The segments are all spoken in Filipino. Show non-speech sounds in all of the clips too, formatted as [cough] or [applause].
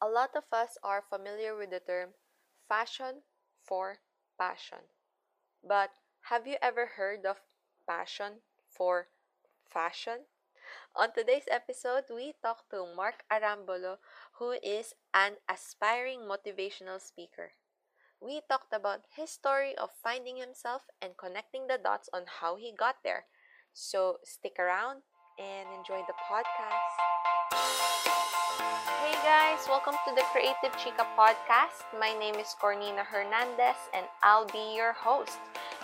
A lot of us are familiar with the term fashion for passion. But have you ever heard of passion for fashion? On today's episode, we talk to Mark Arambolo, who is an aspiring motivational speaker. We talked about his story of finding himself and connecting the dots on how he got there. So stick around and enjoy the podcast. Guys, welcome to the Creative Chica podcast. My name is Cornina Hernandez and I'll be your host.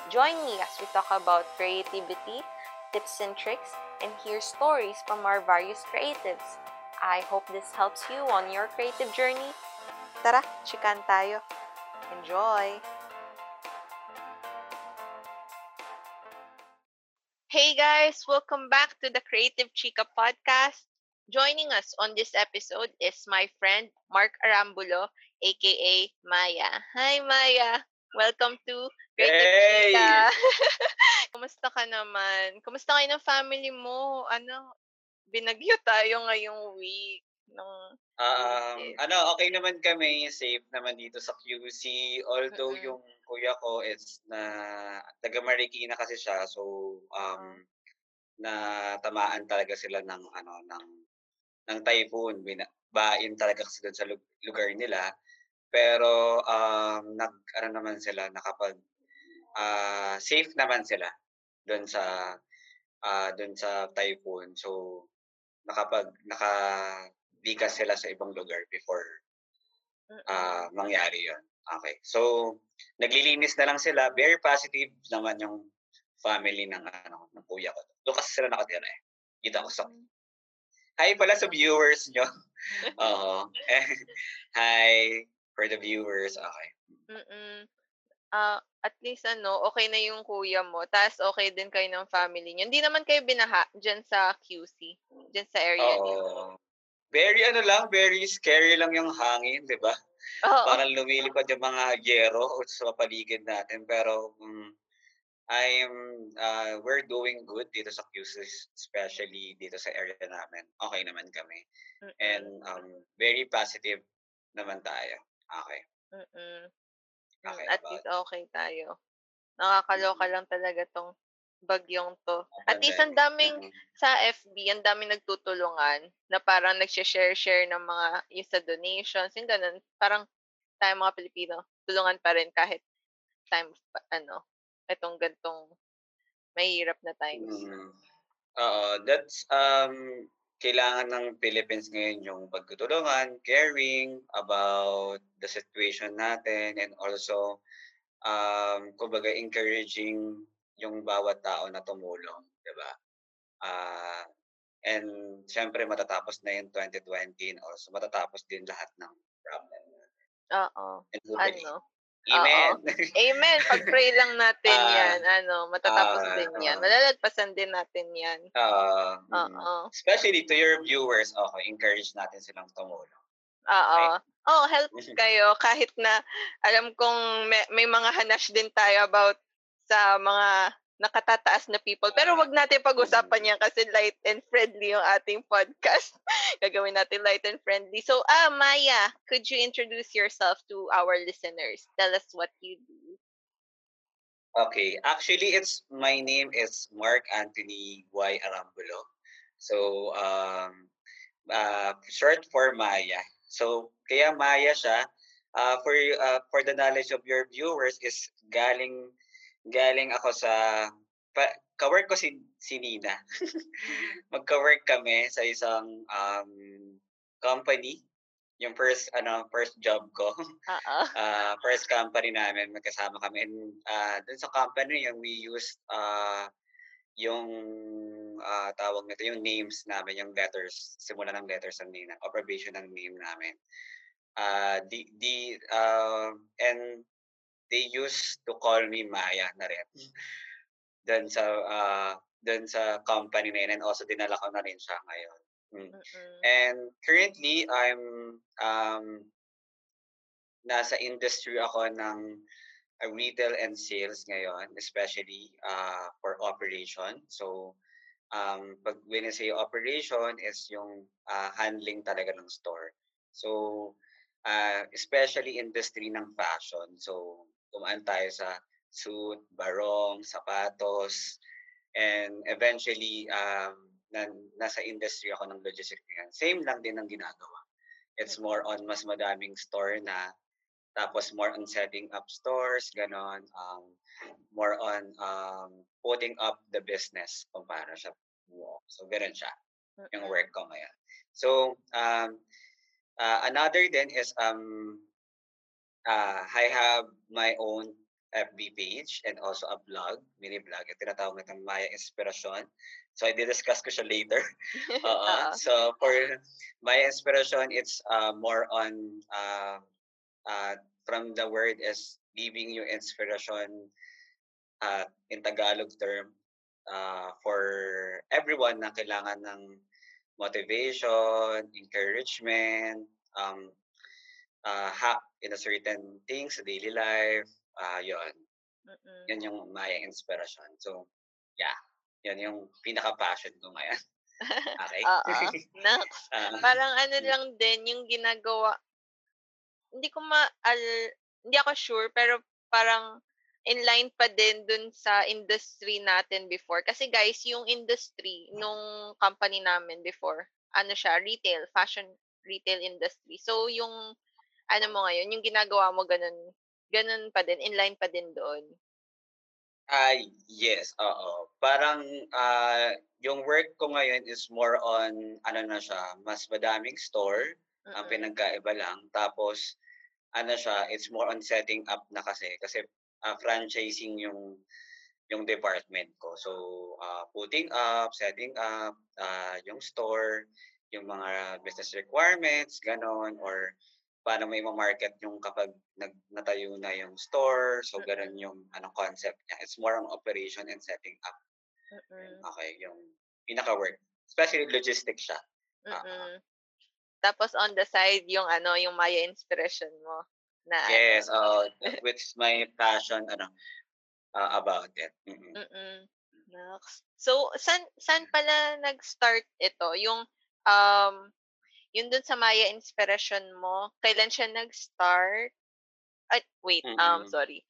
Join me as we talk about creativity, tips and tricks, and hear stories from our various creatives. I hope this helps you on your creative journey. Tara, chikan tayo. Enjoy! Hey guys, welcome back to the Creative Chica podcast. Joining us on this episode is my friend Mark Arambulo, aka Maya. Hi Maya! Welcome to Creative Hey! Chica. [laughs] Kumusta ka naman? Kumusta kayo ng family mo? Ano, binagyo tayo ngayong week. Nung, Um, ano, okay naman kami, safe naman dito sa QC. Although Mm-mm. yung kuya ko is na taga Marikina kasi siya, so um natamaan talaga sila ng ano ng ng typhoon. Bain talaga kasi doon sa lu- lugar nila. Pero um nag ano naman sila nakapag ah, safe naman sila doon sa ah doon sa typhoon. So nakapag nakalikas sila sa ibang lugar before ah mangyari yon. Okay. So, naglilinis na lang sila. Very positive naman yung family ng ano ng kuya ko. Doon kasi sila nakatira eh. Kita ko sa Hi pala sa viewers nyo. [laughs] Oo. [laughs] Hi for the viewers. Okay. Mm. Ah, at least ano, okay na yung kuya mo. Tapos okay din kayo ng family niyo. Hindi naman kayo binaha dyan sa QC, dyan sa area niyo. Oo. Very ano lang, very scary lang yung hangin, di ba? Oo. Parang lumilipad yung mga yero sa paligid natin. Pero mm, I'm, uh, we're doing good dito sa QC, especially dito sa area namin. Okay naman kami. Mm-mm. And um, very positive naman tayo. Okay. Mm-mm. Mm, Okay At about least okay tayo. Nakakaloka lang talaga tong bagyong to. At least ang daming Mhm. sa FB, ang daming nagtutulungan na parang nagshe-share-share ng mga yung sa donations, yung ganun. Parang tayo mga Pilipino, tulungan pa rin kahit time, ano, itong gantong mahirap na times. Mm. Oo, that's um kailangan ng Philippines ngayon yung pagtutulungan, caring about the situation natin and also um kumbaga encouraging yung bawat tao na tumulong, 'di ba? Ah and syempre matatapos na yung 2020 and also matatapos din lahat ng problem. Oo. And hopefully, Ano? Amen. Amen. Pag-pray [laughs] lang natin Ah, yan. Ano, matatapos ah, din yan. Malalagpasan din natin yan. Ah, mm. Oo. Especially to your viewers, okay, encourage natin silang tumulong. Oo. Oh, help Mhm. kayo kahit na alam kong may, may mga hanash din tayo about sa mga nakatataas na people. Pero wag natin pag-usapan yan kasi light and friendly yung ating podcast. [laughs] Gagawin natin light and friendly. So, ah, Maya, could you introduce yourself to our listeners? Tell us what you do. Okay, actually, it's my name is Mark Anthony Y. Arambulo. So, um, uh, short for Maya. So, kaya Maya siya. Uh, for uh, for the knowledge of your viewers is galing galing ako sa pa, kawork ko si si Nina. [laughs] Magka-work kami sa isang um, company. Yung first ano first job ko. [laughs] Oo. uh, first company namin, magkasama kami. And uh, dun sa company, yung we used uh, yung uh, tawag nito, yung names namin, yung letters, simula ng letters ng name, abbreviation ng name namin. Uh, the, the, uh, and they used to call me Maya na rin. Dun sa, uh, dun sa company na yun. And also, dinala ko na rin siya ngayon. Mm. Mm-mm. And currently, I'm um, nasa industry ako ng uh, retail and sales ngayon, especially uh, for operation. So, um, pag when I say operation is yung uh, handling talaga ng store. So, uh, especially industry ng fashion. So, tumaan tayo sa suit, barong, sapatos, and eventually, um, na, nasa industry ako ng logistics ngayon. Same lang din ang ginagawa. It's more on mas madaming store na tapos more on setting up stores, ganon. Um, more on um, putting up the business kung paano siya buo. So, ganun siya yung work ko ngayon. So, um, uh, another then is um, uh, I have my own FB page and also a blog, mini blog. Yung tinatawag natin Maya Inspirasyon. So, I discuss ko siya later. [laughs] [laughs] uh, so, for Maya Inspirasyon, it's uh, more on, uh, uh, from the word is giving you inspiration uh, in Tagalog term uh, for everyone na kailangan ng motivation, encouragement, um, uh, ha- in a certain things sa daily life, uh, yon. Mm-mm. Yan yung Maya inspiration. So, yeah. Yan yung pinaka-passion ko ngayon. [laughs] Okay? Oo. [laughs] Next. uh, Parang ano mm. lang din, yung ginagawa, hindi ko ma, al, hindi ako sure, pero parang in line pa din dun sa industry natin before. Kasi guys, yung industry nung company namin before, ano siya, retail, fashion retail industry. So, yung, ano mo ngayon, yung ginagawa mo ganun, ganun pa din, in line pa din doon. Ay, yes, oo. Parang uh, yung work ko ngayon is more on ano na siya, mas madaming store mm-hmm. ang pinagkaiba lang. Tapos ano siya, it's more on setting up na kasi kasi uh, franchising yung yung department ko. So, uh, putting up, setting up, uh, yung store, yung mga business requirements, ganon, or paano may ma-market yung kapag nag, natayo na yung store. So, ganun yung ano, concept niya. It's more on operation and setting up. Mm-mm. Okay, yung pinaka-work. Especially logistics siya. Uh-huh. Tapos on the side, yung ano, yung Maya inspiration mo. Na, yes, ano. uh, [laughs] which is my passion ano, uh, about it. Mm-mm. Mm-mm. So, san, san pala nag-start ito? Yung um, yun dun sa Maya inspiration mo, kailan siya nag-start? At wait, um, mm-hmm. um sorry.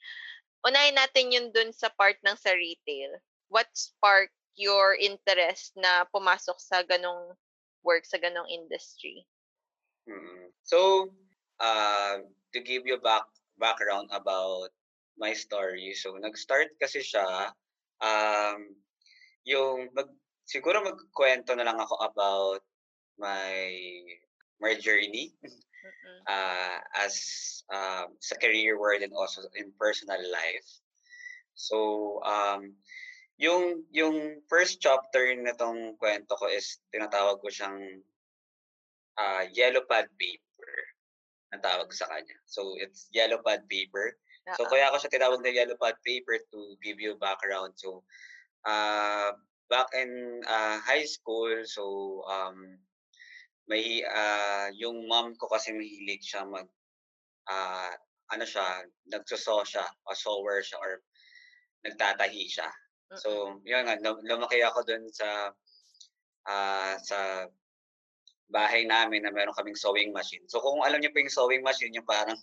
Unahin natin yun dun sa part ng sa retail. What sparked your interest na pumasok sa ganong work sa ganong industry? Mm-hmm. So, uh, to give you back background about my story. So, nag-start kasi siya um, yung mag, siguro magkwento na lang ako about my my journey [laughs] uh, as um, sa career world and also in personal life. So, um, yung yung first chapter nitong kwento ko is tinatawag ko siyang uh, yellow pad paper. Ang tawag sa kanya. So, it's yellow pad paper. So, kaya ako siya tinawag na yellow pad paper to give you background. So, uh, back in uh, high school, so um, may uh, yung mom ko kasi mahilig siya mag uh, ano siya, nagsuso siya, o sewer siya or nagtatahi siya. So, yun nga, lumaki ako doon sa uh, sa bahay namin na meron kaming sewing machine. So, kung alam niyo po yung sewing machine, yung parang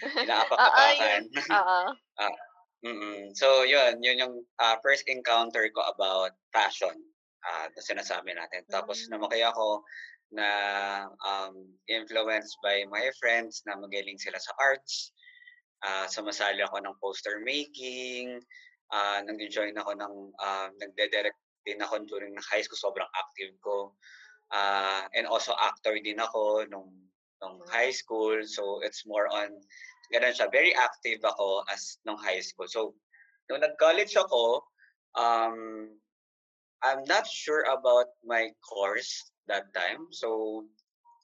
inaapak-apakan. [laughs] Oo. uh, [laughs] mm So, yun, yun yung uh, first encounter ko about fashion uh, na sinasabi natin. Tapos, mm-hmm. namaki ako na um, influenced by my friends na magaling sila sa arts. Uh, sumasali ako ng poster making. Uh, nag-join ako ng, uh, nagde-direct din ako during high school. Sobrang active ko. Uh, and also actor din ako nung, nung high school. So it's more on, ganun siya. Very active ako as nung high school. So nung nag-college ako, um, I'm not sure about my course that time. So,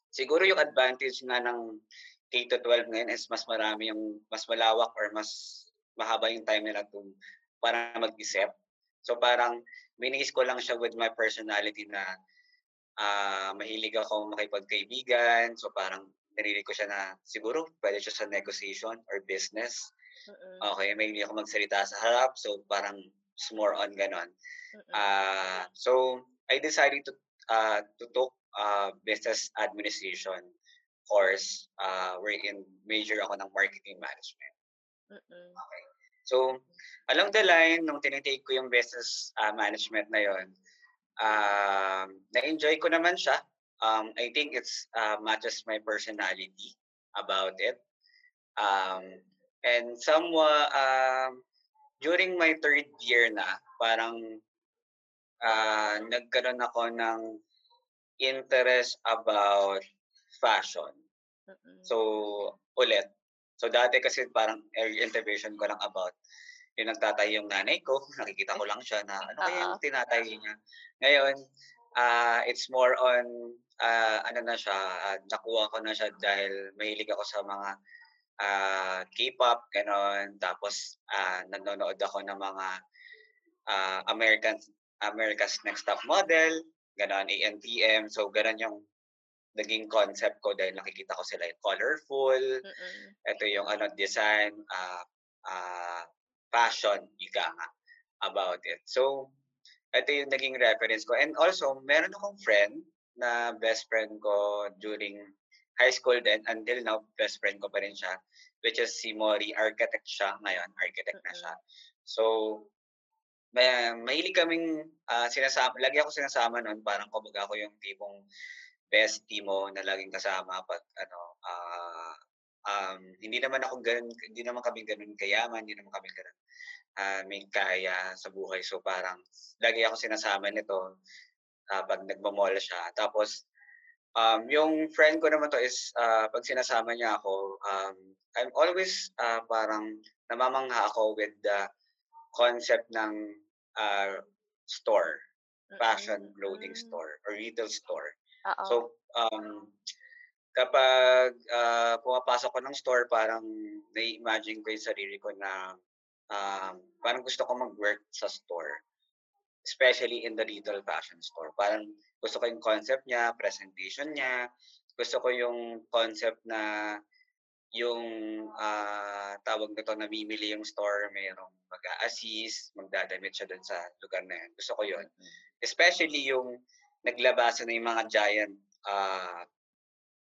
siguro yung advantage nga ng K-12 ngayon is mas marami yung, mas malawak or mas mahaba yung time nila to para mag-isip. So, parang minis ko lang siya with my personality na uh, mahilig ako makipagkaibigan. So, parang narinig ko siya na siguro pwede siya sa negotiation or business. Uh-uh. Okay, may hindi ako magsalita sa harap. So, parang more on ganon. Uh, so, I decided to uh, to talk uh, business administration course uh, wherein major ako ng marketing management. Okay. So, along the line, nung tinitake ko yung business uh, management na yon, um, na-enjoy ko naman siya. Um, I think it's uh, matches my personality about it. Um, and somewhat, um, during my third year na, parang uh, nagkaroon ako ng interest about fashion. So, ulit. So, dati kasi parang intervention ko lang about yung nagtatahi yung nanay ko. [laughs] Nakikita ko lang siya na ano kaya yung tinatahi niya. Ngayon, uh, it's more on, uh, ano na siya, uh, nakuha ko na siya dahil mahilig ako sa mga uh, K-pop, ganon. Tapos, uh, nanonood ako ng mga uh, American America's Next Top Model, ganon, ANTM. So, ganon yung naging concept ko dahil nakikita ko sila yung colorful. Mm. Ito yung ano design, uh, uh, fashion, ika nga about it. So, ito yung naging reference ko. And also, meron akong friend na best friend ko during high school din. Until now, best friend ko pa rin siya. Which is si Mori. Architect siya ngayon. Architect na siya. So, may, mahilig kaming uh, sinasama. Lagi ako sinasama noon. Parang kumbaga ako yung tipong bestie mo na laging kasama pag ano uh, um, hindi naman ako ganun, hindi naman kami ganun kayaman, hindi naman kami ganun uh, may kaya sa buhay. So parang lagi ako sinasama nito uh, pag nagmamall siya. Tapos um, yung friend ko naman to is uh, pag sinasama niya ako, um, I'm always uh, parang namamangha ako with the concept ng uh, store, fashion clothing store or retail store. Oo. So, um, kapag uh, pumapasok ko ng store, parang na-imagine ko yung sarili ko na um, parang gusto ko mag-work sa store. Especially in the retail fashion store. Parang gusto ko yung concept niya, presentation niya. Gusto ko yung concept na yung uh, tawag na mimili yung store, mayroong mag-a-assist, magdadamit siya dun sa lugar na yun. Gusto ko yun. Especially yung naglabasan na yung mga giant uh,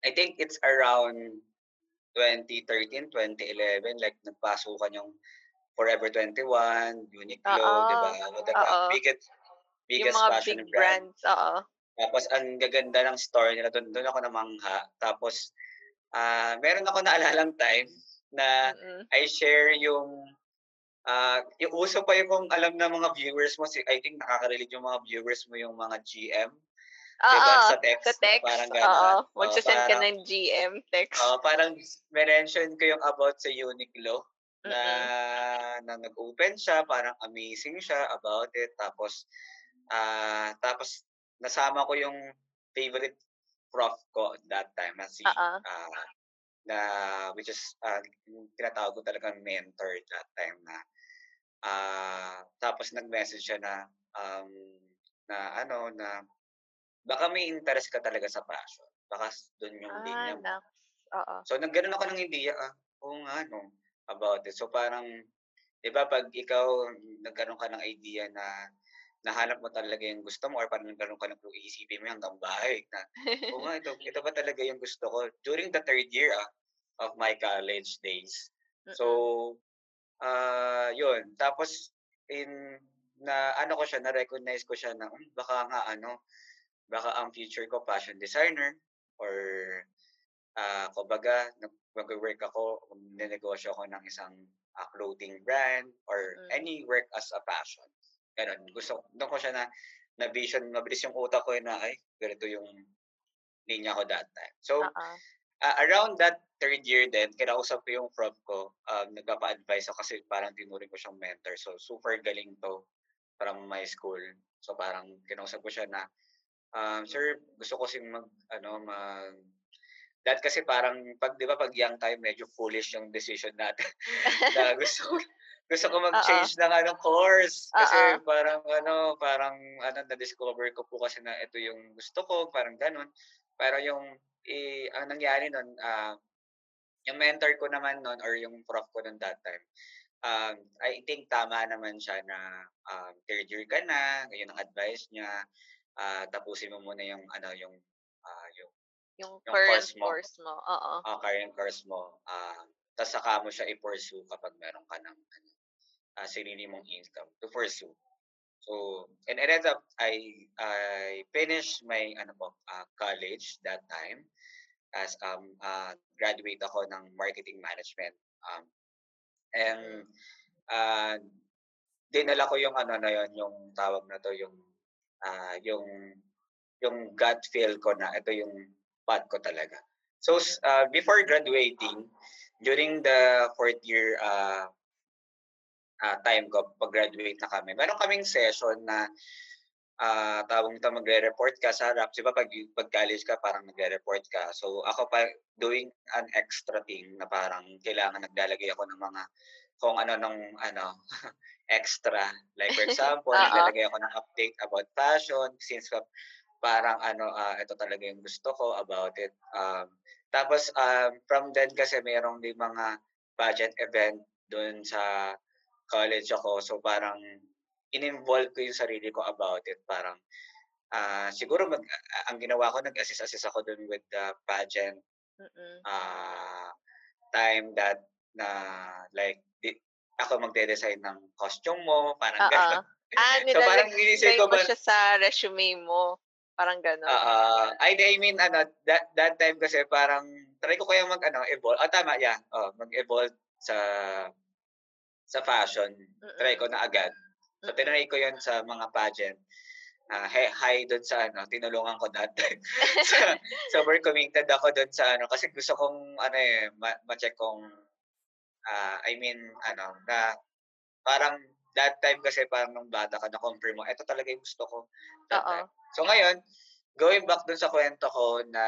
I think it's around 2013, 2011 like nagpasukan yung Forever 21, Uniqlo, Oo. di ba? The Oo. biggest Yung biggest mga fashion big brand. brands, oo. Tapos ang gaganda ng store nila doon, doon ako namangha. Tapos ah meron ako naalalang time na Mm. I share yung ah yung uso pa yung kung alam ng mga viewers mo, si, I think nakaka-relate yung mga viewers mo yung mga GM. Oo, Diba? Sa text, sa text, parang oo. gano'n. Oo, Magsasend ka ng GM text. Oh, parang mention ko yung about sa Uniqlo na Mm. na nag-open siya, parang amazing siya about it. Tapos ah tapos nasama ko yung favorite prof ko that time na si Oo. ah, na which is uh, tinatawag ko talaga mentor that time na ah tapos nag-message siya na um, na ano na baka may interest ka talaga sa fashion. Baka doon yung Ah, linya mo. Oo. So nagganon ako ng idea, ah, oo nga no, about it. So parang, di ba pag ikaw nagkaroon ka ng idea na nahanap mo talaga yung gusto mo or parang nagkaroon ka ng iisipin mo hanggang bahay na, oo nga, ito, [laughs] ito ba talaga yung gusto ko? During the third year ah, of my college days. So, ah yun. Tapos, in, na ano ko siya, na-recognize ko siya na, "Hmm, baka nga ano, baka ang future ko fashion designer or ah kumbaga nag magwo-work ako, magnenegosyo ako ng isang ah, clothing brand or Mm. any work as a passion. Ganun. Gusto doon ko siya na na vision, mabilis yung utak ko eh na ay ganito yung linya ko that time. So, Oo. ah, around that third year din, kinausap ko yung prof ko, um, nagpapa-advise ako kasi parang tinuring ko siyang mentor. So, super galing to from my school. So, parang kinausap ko siya na, um, sir, gusto ko kasing mag, ano, mag, that kasi parang, pag, di ba, pag young time, medyo foolish yung decision natin. [laughs] na gusto ko, gusto ko [laughs] mag-change ng ano, course. Kasi Oo. parang, ano, parang, ano, na-discover ko po kasi na ito yung gusto ko, parang ganun. Pero yung, eh, ang nangyari nun, ah, yung mentor ko naman nun or yung prof ko nun that time, um, I think tama naman siya na um, third year ka na, yun ang advice niya, ah, tapusin mo muna yung ano yung ah, yung Yung yung current course mo, course mo, oo. ah, current course mo, ah, tas saka mo siya i-pursue kapag meron ka ng ano, ah, sarili mong income to pursue. So, and it ends up I I finished my ano po, ah, college that time as um uh, graduate ako ng marketing management. Um, and ah dinala ko yung ano na yun, yung tawag na to, yung ah yung yung gut feel ko na ito yung path ko talaga. So ah, before graduating, during the fourth year uh, time ko, pag-graduate na kami, meron kaming session na ah tawag nito magre-report ka sa harap. Di ba pag, pag college ka, parang nagre-report ka. So ako pa doing an extra thing na parang kailangan naglalagay ako ng mga kung ano nung ano [laughs] extra. Like for [laughs] example, naglalagay ako ng update about fashion since parang ano ah, ito talaga yung gusto ko about it. Um, tapos um, from then kasi mayroong din mga budget event doon sa college ako. So parang in-involve ko yung sarili ko about it. Parang ah siguro mag, ang ginawa ko, nag-assist-assist ako doon with the pageant Mm. ah time that na like di, ako magde-design ng costume mo, parang Oo. gano'n. Ah, [laughs] so parang inisip ko ba, siya sa resume mo. Parang gano'n. ah I, I mean, ano, that, that time kasi parang, try ko kaya mag, ano, evolve. Ah, tama, yeah. Oh, mag-evolve sa sa fashion. Try Mm. ko na agad. So, tinry ko yun sa mga pageant. Ah, hi, hi doon sa ano, tinulungan ko that time. [laughs] so, super committed ako doon sa ano, kasi gusto kong, ano eh, ma- ma-check kung, ah, I mean, ano, na parang that time kasi parang nung bata ka, na-confirm mo, ito talaga yung gusto ko. That Oo. time. So ngayon, going back dun sa kwento ko na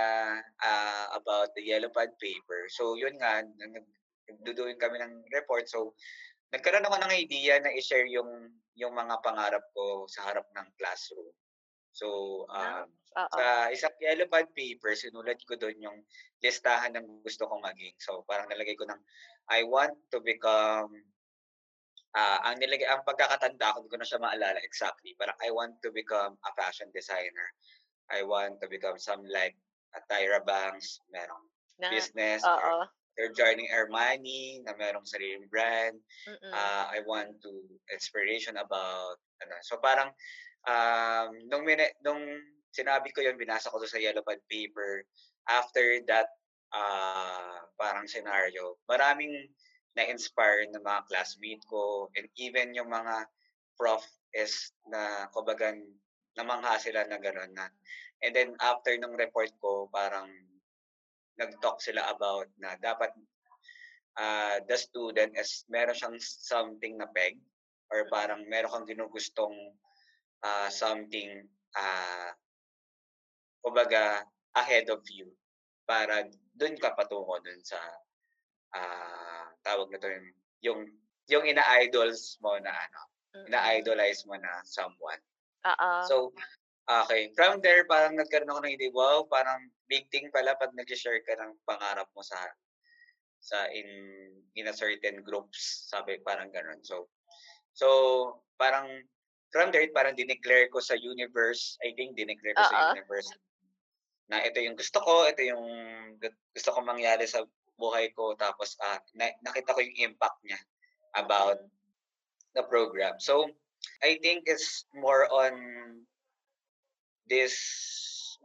ah, about the yellow pad paper. So yun nga, nag- nagduduin kami ng report. So nagkaroon ako ng idea na i-share yung yung mga pangarap ko sa harap ng classroom. So um, sa isang yellow pad paper, sinulat ko doon yung listahan ng gusto kong maging. So parang nalagay ko ng I want to become ah ang nilagay ang pagkakatanda ko, hindi ko na siya maalala exactly. Parang I want to become a fashion designer. I want to become some like a Tyra Banks, merong Na, business, or they're joining Armani, na merong sariling brand. Mm. Ah, I want to inspiration about ano. So parang um nung mini, nung sinabi ko yun, binasa ko to sa yellow pad paper. After that ah parang scenario, maraming na-inspire ng mga classmate ko and even yung mga prof is na kumbaga namangha sila na gano'n na. And then after nung report ko, parang nag-talk sila about na dapat ah the student is meron siyang something na peg or parang meron kang ginugustong ah something ah kumbaga ahead of you para dun ka patungo dun sa ah tawag na to yung yung, yung ina-idols mo na ano, Mm. ina-idolize mo na someone. Oo. So, okay. From there, parang nagkaroon ako ng idea, wow, parang big thing pala pag nag-share ka ng pangarap mo sa sa in in a certain groups, sabi parang ganun. So, so parang from there, parang dineclare ko sa universe, I think dineclare ko sa Oo. universe na ito yung gusto ko, ito yung gu- gusto kong mangyari sa buhay ko, tapos ah, na, nakita ko yung impact niya about Mm. the program. So, I think it's more on this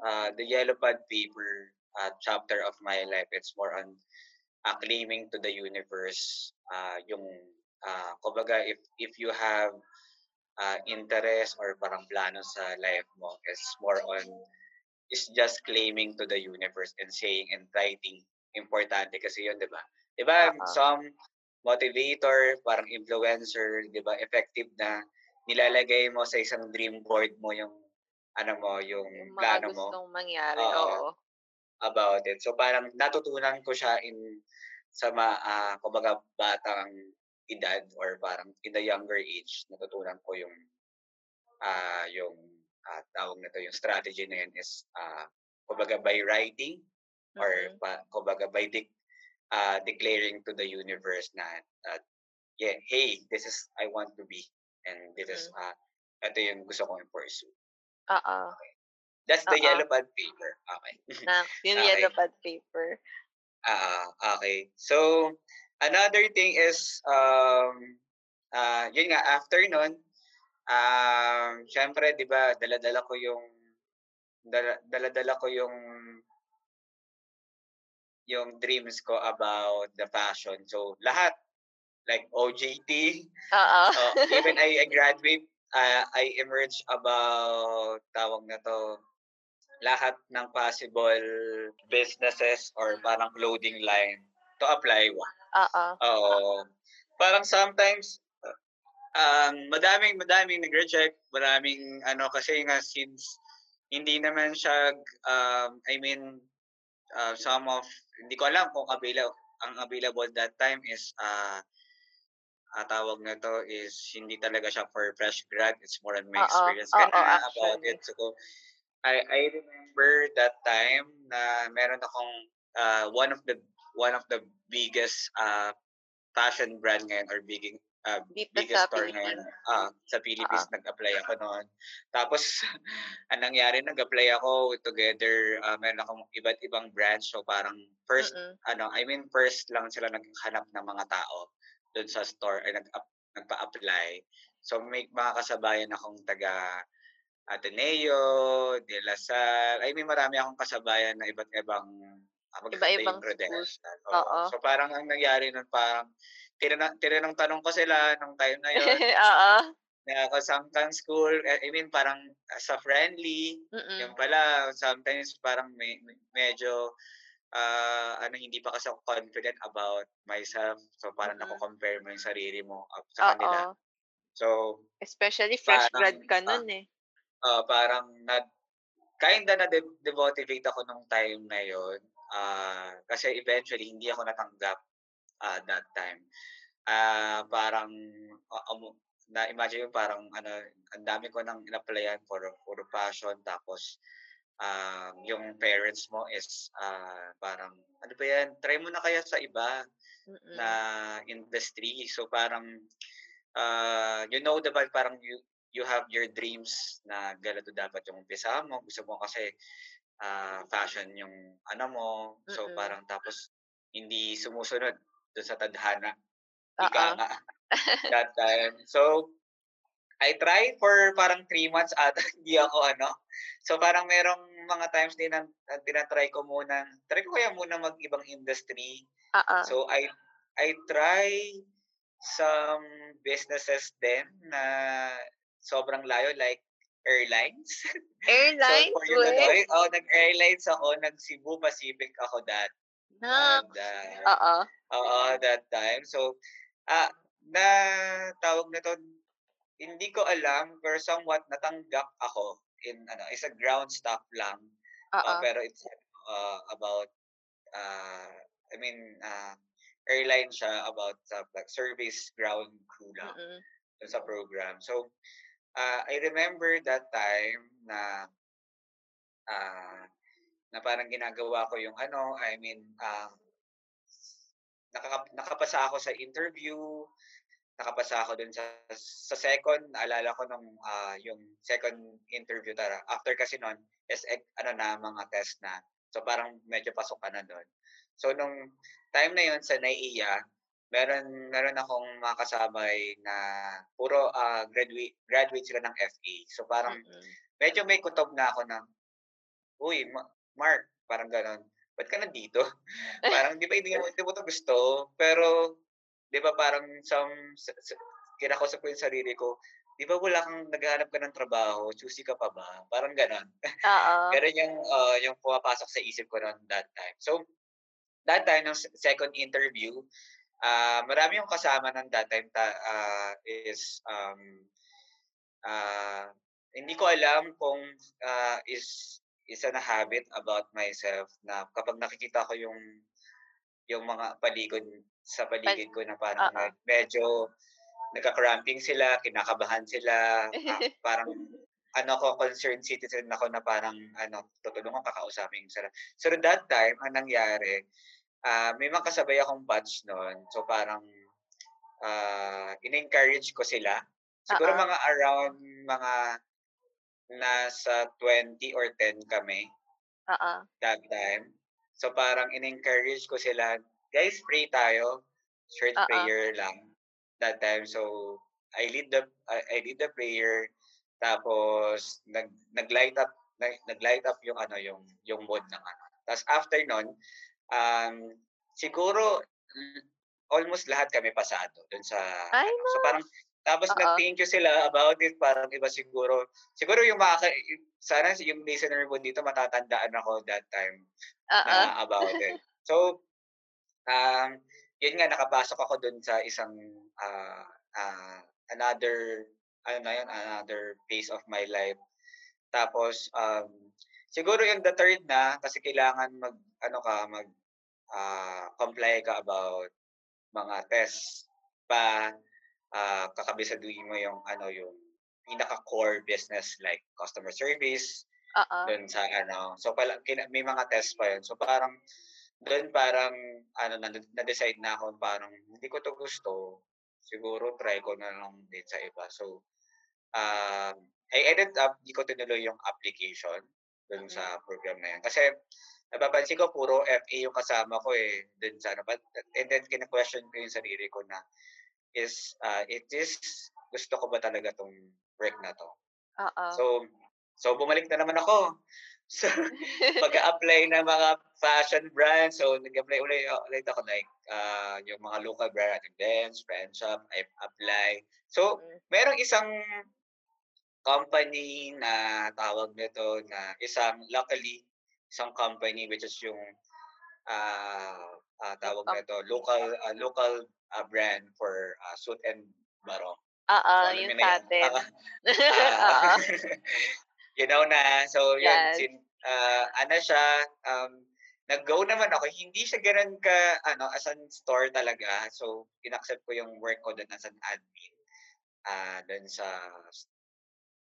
uh, the yellow pad paper uh, chapter of my life. It's more on uh, claiming to the universe uh, yung uh, kumbaga if if you have uh, interest or parang plano sa life mo is more on is just claiming to the universe and saying and writing importante kasi yun, di ba? Di ba, Oo. some motivator, parang influencer, di ba, effective na nilalagay mo sa isang dream board mo yung ano mo, yung Yung mga plano mo gustong mangyari, Oo. oo. about it. So parang natutunan ko siya in sa ma, ah, kumbaga batang edad or parang in the younger age, natutunan ko yung ah yung ah, tawag na to, yung strategy na yun is ah kumbaga by writing or Mm. pa, kumbaga by de- ah, declaring to the universe na that yeah, hey, this is I want to be and this is Mm. ah ito yung gusto kong pursue. Oo. That's the Oo. yellow pad paper. Okay. Naks, [laughs] yung yellow Okay. pad paper. Oo, okay. So, another thing is, um, ah, yun nga, after nun, um, siyempre, di ba, dala-dala ko yung, dala, dala-dala ko yung, yung dreams ko about the fashion. So, lahat, like OJT, Oo. uh, [laughs] even I, I graduate, uh, I emerge about, tawag na to, lahat ng possible businesses or parang clothing line to apply. Oo. Oo. Parang sometimes, um, madaming, madaming nag-reject, maraming, ano, kasi nga since hindi naman siya, um, I mean, uh, some of, hindi ko alam kung available, ang available that time is, uh, uh, tawag na to is hindi talaga siya for fresh grad. It's more on my Oo. experience na about it. So, I, I remember that time na meron akong uh, one of the one of the biggest uh, fashion brand ngayon or big, uh, Dito biggest sa store ngayon Philippines. ah, sa Philippines nag-apply ako noon. Tapos [laughs] ang nangyari nag-apply ako together uh, meron akong iba't ibang branch so parang first Mm-mm. ano I mean first lang sila naghanap ng mga tao doon sa store ay nag nagpa-apply. So may mga kasabayan akong taga Ateneo, De La Salle. I mean, marami akong kasabayan na iba't ibang ah, Iba-ibang yung credential. Oo. Oo. So parang ang nangyari nun parang tinanong, tinanong tanong ko sila nung time na yun [laughs] Oo. na ako sometimes school, eh, I mean parang sa friendly, Mm-mm. yung pala sometimes parang may, may- medyo ah, ano hindi pa kasi ako confident about myself. So parang Mm-mm. nako-compare mo yung sarili mo up sa kanila. Oo. So Especially fresh grad Parang, ka ah, nun eh. ah, parang na kinda na de- demotivate ako nung time na yon. Ah, kasi eventually hindi ako natanggap ah, that time. Ah, parang ah, um, na imagine yung parang ano ang dami ko nang in-applyan for for passion tapos um, yung parents mo is ah, parang ano ba yan try mo na kaya sa iba Mm-mm. na industry so parang uh, you know diba parang you you have your dreams na ganito dapat yung umpisa mo gusto mo kasi ah, fashion yung ano mo so Mm-mm. parang tapos hindi sumusunod sa tadhana ika nga [laughs] that time so I tried for parang three months at [laughs] hindi ako ano so parang merong mga times din na na tinatry ko muna try ko kaya muna mag ibang industry Oo. So I I try some businesses din na sobrang layo like airlines. [laughs] Airlines, so for you know, eh, oh, nag-airlines ako, nag-Cebu Pacific ako that and Naks. uh, Oo. Oo, that time. So ah na tawag na to hindi ko alam pero somewhat natanggap ako in ano is a ground staff lang. Uh, pero it's uh, about uh, I mean uh, airline siya about sa like, service ground crew lang dun sa program. So uh, I remember that time na uh, na parang ginagawa ko yung ano, I mean um, nakaka- nakapasa ako sa interview, nakapasa ako dun sa sa second, naalala ko nung ah, yung second interview tara. After kasi nun, is ano na mga test na. So parang medyo pasok ka na doon. So nung time na yun sa NAIA, meron meron akong mga kasabay na puro ah, graduate graduate sila ng FA. So parang Mm-mm. medyo may kutob na ako ng, uy, Ma- Mark, parang ganon. Ba't ka nandito? [laughs] parang, di ba, hindi, mo- hindi mo to gusto. Pero, di ba, parang some, sa, sa, kinakausap ko yung sarili ko, di ba wala kang naghahanap ka ng trabaho, choosy ka pa ba? Parang ganon. Oo. [laughs] Ganon yung, uh, yung pumapasok sa isip ko noon that time. So, that time, ng second interview, ah marami yung kasama ng that time ta, ah, is, um, ah hindi ko alam kung ah, is isa na habit about myself na kapag nakikita ko yung yung mga paligid sa paligid ko na parang Oo. medyo nagka-cramping sila, kinakabahan sila, ah, [laughs] parang ano ko concerned citizen ako na parang ano tutulungan kakausapin sila. So that time ang nangyari, ah may mga kasabay akong batch noon. So parang ah in-encourage ko sila. Siguro Oo. mga around mga nasa 20 or 10 kami Oo. that time. So parang in-encourage ko sila, guys, pray tayo. Short Oo. prayer lang that time. So I lead the I, I lead the prayer tapos nag nag-light up nag, nag-light up yung ano yung yung mood ng ano. Tapos after nun, um, siguro almost lahat kami pasado dun sa Ay, ano. So parang tapos Oo. nag-thank you sila about it. Parang iba siguro. Siguro yung mga, sana yung listener mo dito matatandaan ako that time na about it. [laughs] So, um, yun nga, nakapasok ako dun sa isang uh, uh, another, ano na yun, another phase of my life. Tapos, um, siguro yung the third na, kasi kailangan mag, ano ka, mag, uh, comply ka about mga tests pa uh, kakabisaduhin mo yung ano yung pinaka core business like customer service Oo. doon sa ano. So pala may mga test pa yun. So parang doon parang ano na, na-decide na ako parang hindi ko to gusto. Siguro try ko na lang din sa iba. So um I ended up di ko tinuloy yung application doon mm-hmm. sa program na yun. Kasi napapansin ko puro FA yung kasama ko eh dun sa ano and then kina-question ko yung sarili ko na is uh, it is gusto ko ba talaga tong work na to. Oo. So so bumalik na naman ako. So [laughs] pag-apply ng mga fashion brands, so nag-apply ulit, ulit ako like uh, yung mga local brand, Benz, Friend Shop, I apply. So mm. merong isang company na tawag nito na isang luckily isang company which is yung uh, uh, tawag nito local uh, local uh, brand for uh, suit and barong. Oo, so, yung sa atin. uh, you know na, so yun, yes. sin, uh, ano siya, um, nag-go naman ako. Hindi siya ganun ka, ano, as an store talaga. So, inaccept ko yung work ko doon as an admin. Uh, doon sa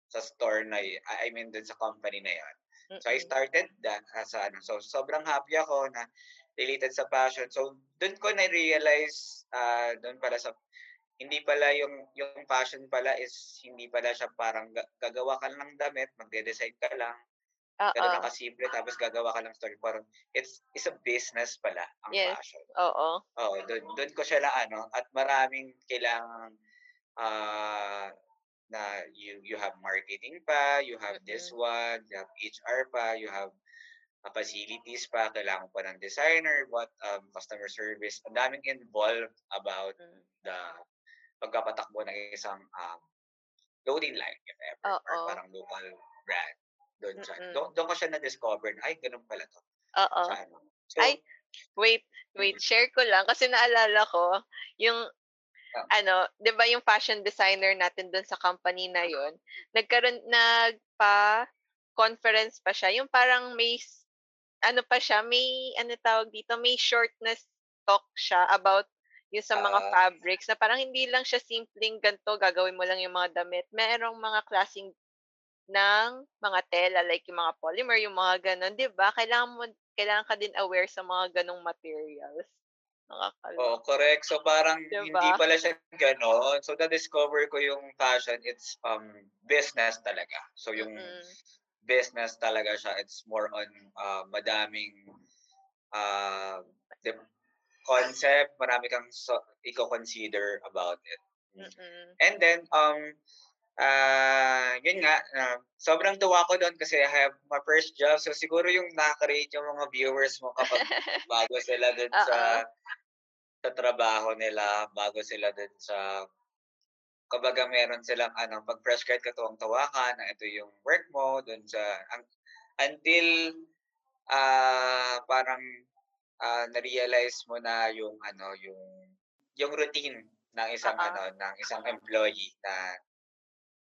sa store na yun. I mean, doon sa company na yun. So, I started that as ano, so sobrang happy ako na related sa fashion. So, doon ko na-realize, uh, doon pala sa, hindi pala yung, yung fashion pala is, hindi pala siya parang gagawa ka lang ng damit, magde-design ka lang, Uh-oh. Ganun lang kasimple, tapos gagawa ka ng story. Parang, it's, it's a business pala, ang yes. fashion. Oo. Oo, doon, doon ko siya na ano, at maraming kailangan, uh, na you you have marketing pa, you have mm-hmm. this one, you have HR pa, you have facilities pa, kailangan pa ng designer, what um, customer service. Ang daming involved about mm. the pagkapatakbo ng isang um, loading line, if ever, or parang local brand. Doon, siya, doon, doon ko siya na-discover na, ay, ganun pala to. Oo. Ano. So, ay, wait, wait, mm-hmm. share ko lang kasi naalala ko, yung oh. ano, 'di ba yung fashion designer natin doon sa company na 'yon, nagkaroon nagpa conference pa siya, yung parang may ano pa siya, may ano tawag dito, may shortness talk siya about yung sa mga uh, fabrics na parang hindi lang siya simpleng ganto gagawin mo lang yung mga damit. Merong mga klaseng ng mga tela like yung mga polymer, yung mga ganon, 'di ba? Kailangan mo kailangan ka din aware sa mga ganong materials. Nakakaloka. Oh, correct. So parang diba? hindi pala siya gano'n. So na-discover ko yung fashion, it's um business talaga. So yung mm-hmm business talaga siya. It's more on uh, madaming uh, the concept, marami kang so, i-consider about it. Mm-mm. And then, um, uh, yun nga, uh, sobrang tuwa ko doon kasi I have my first job. So siguro yung nakaka-rate yung mga viewers mo kapag [laughs] bago sila doon sa sa trabaho nila, bago sila doon sa Kumbaga meron silang ano, pag fresh grad ka tuwang-tuwa ka na ito yung work mo dun sa ang, until uh, parang uh, na-realize mo na yung ano, yung yung routine ng isang uh-huh. ano, ng isang employee na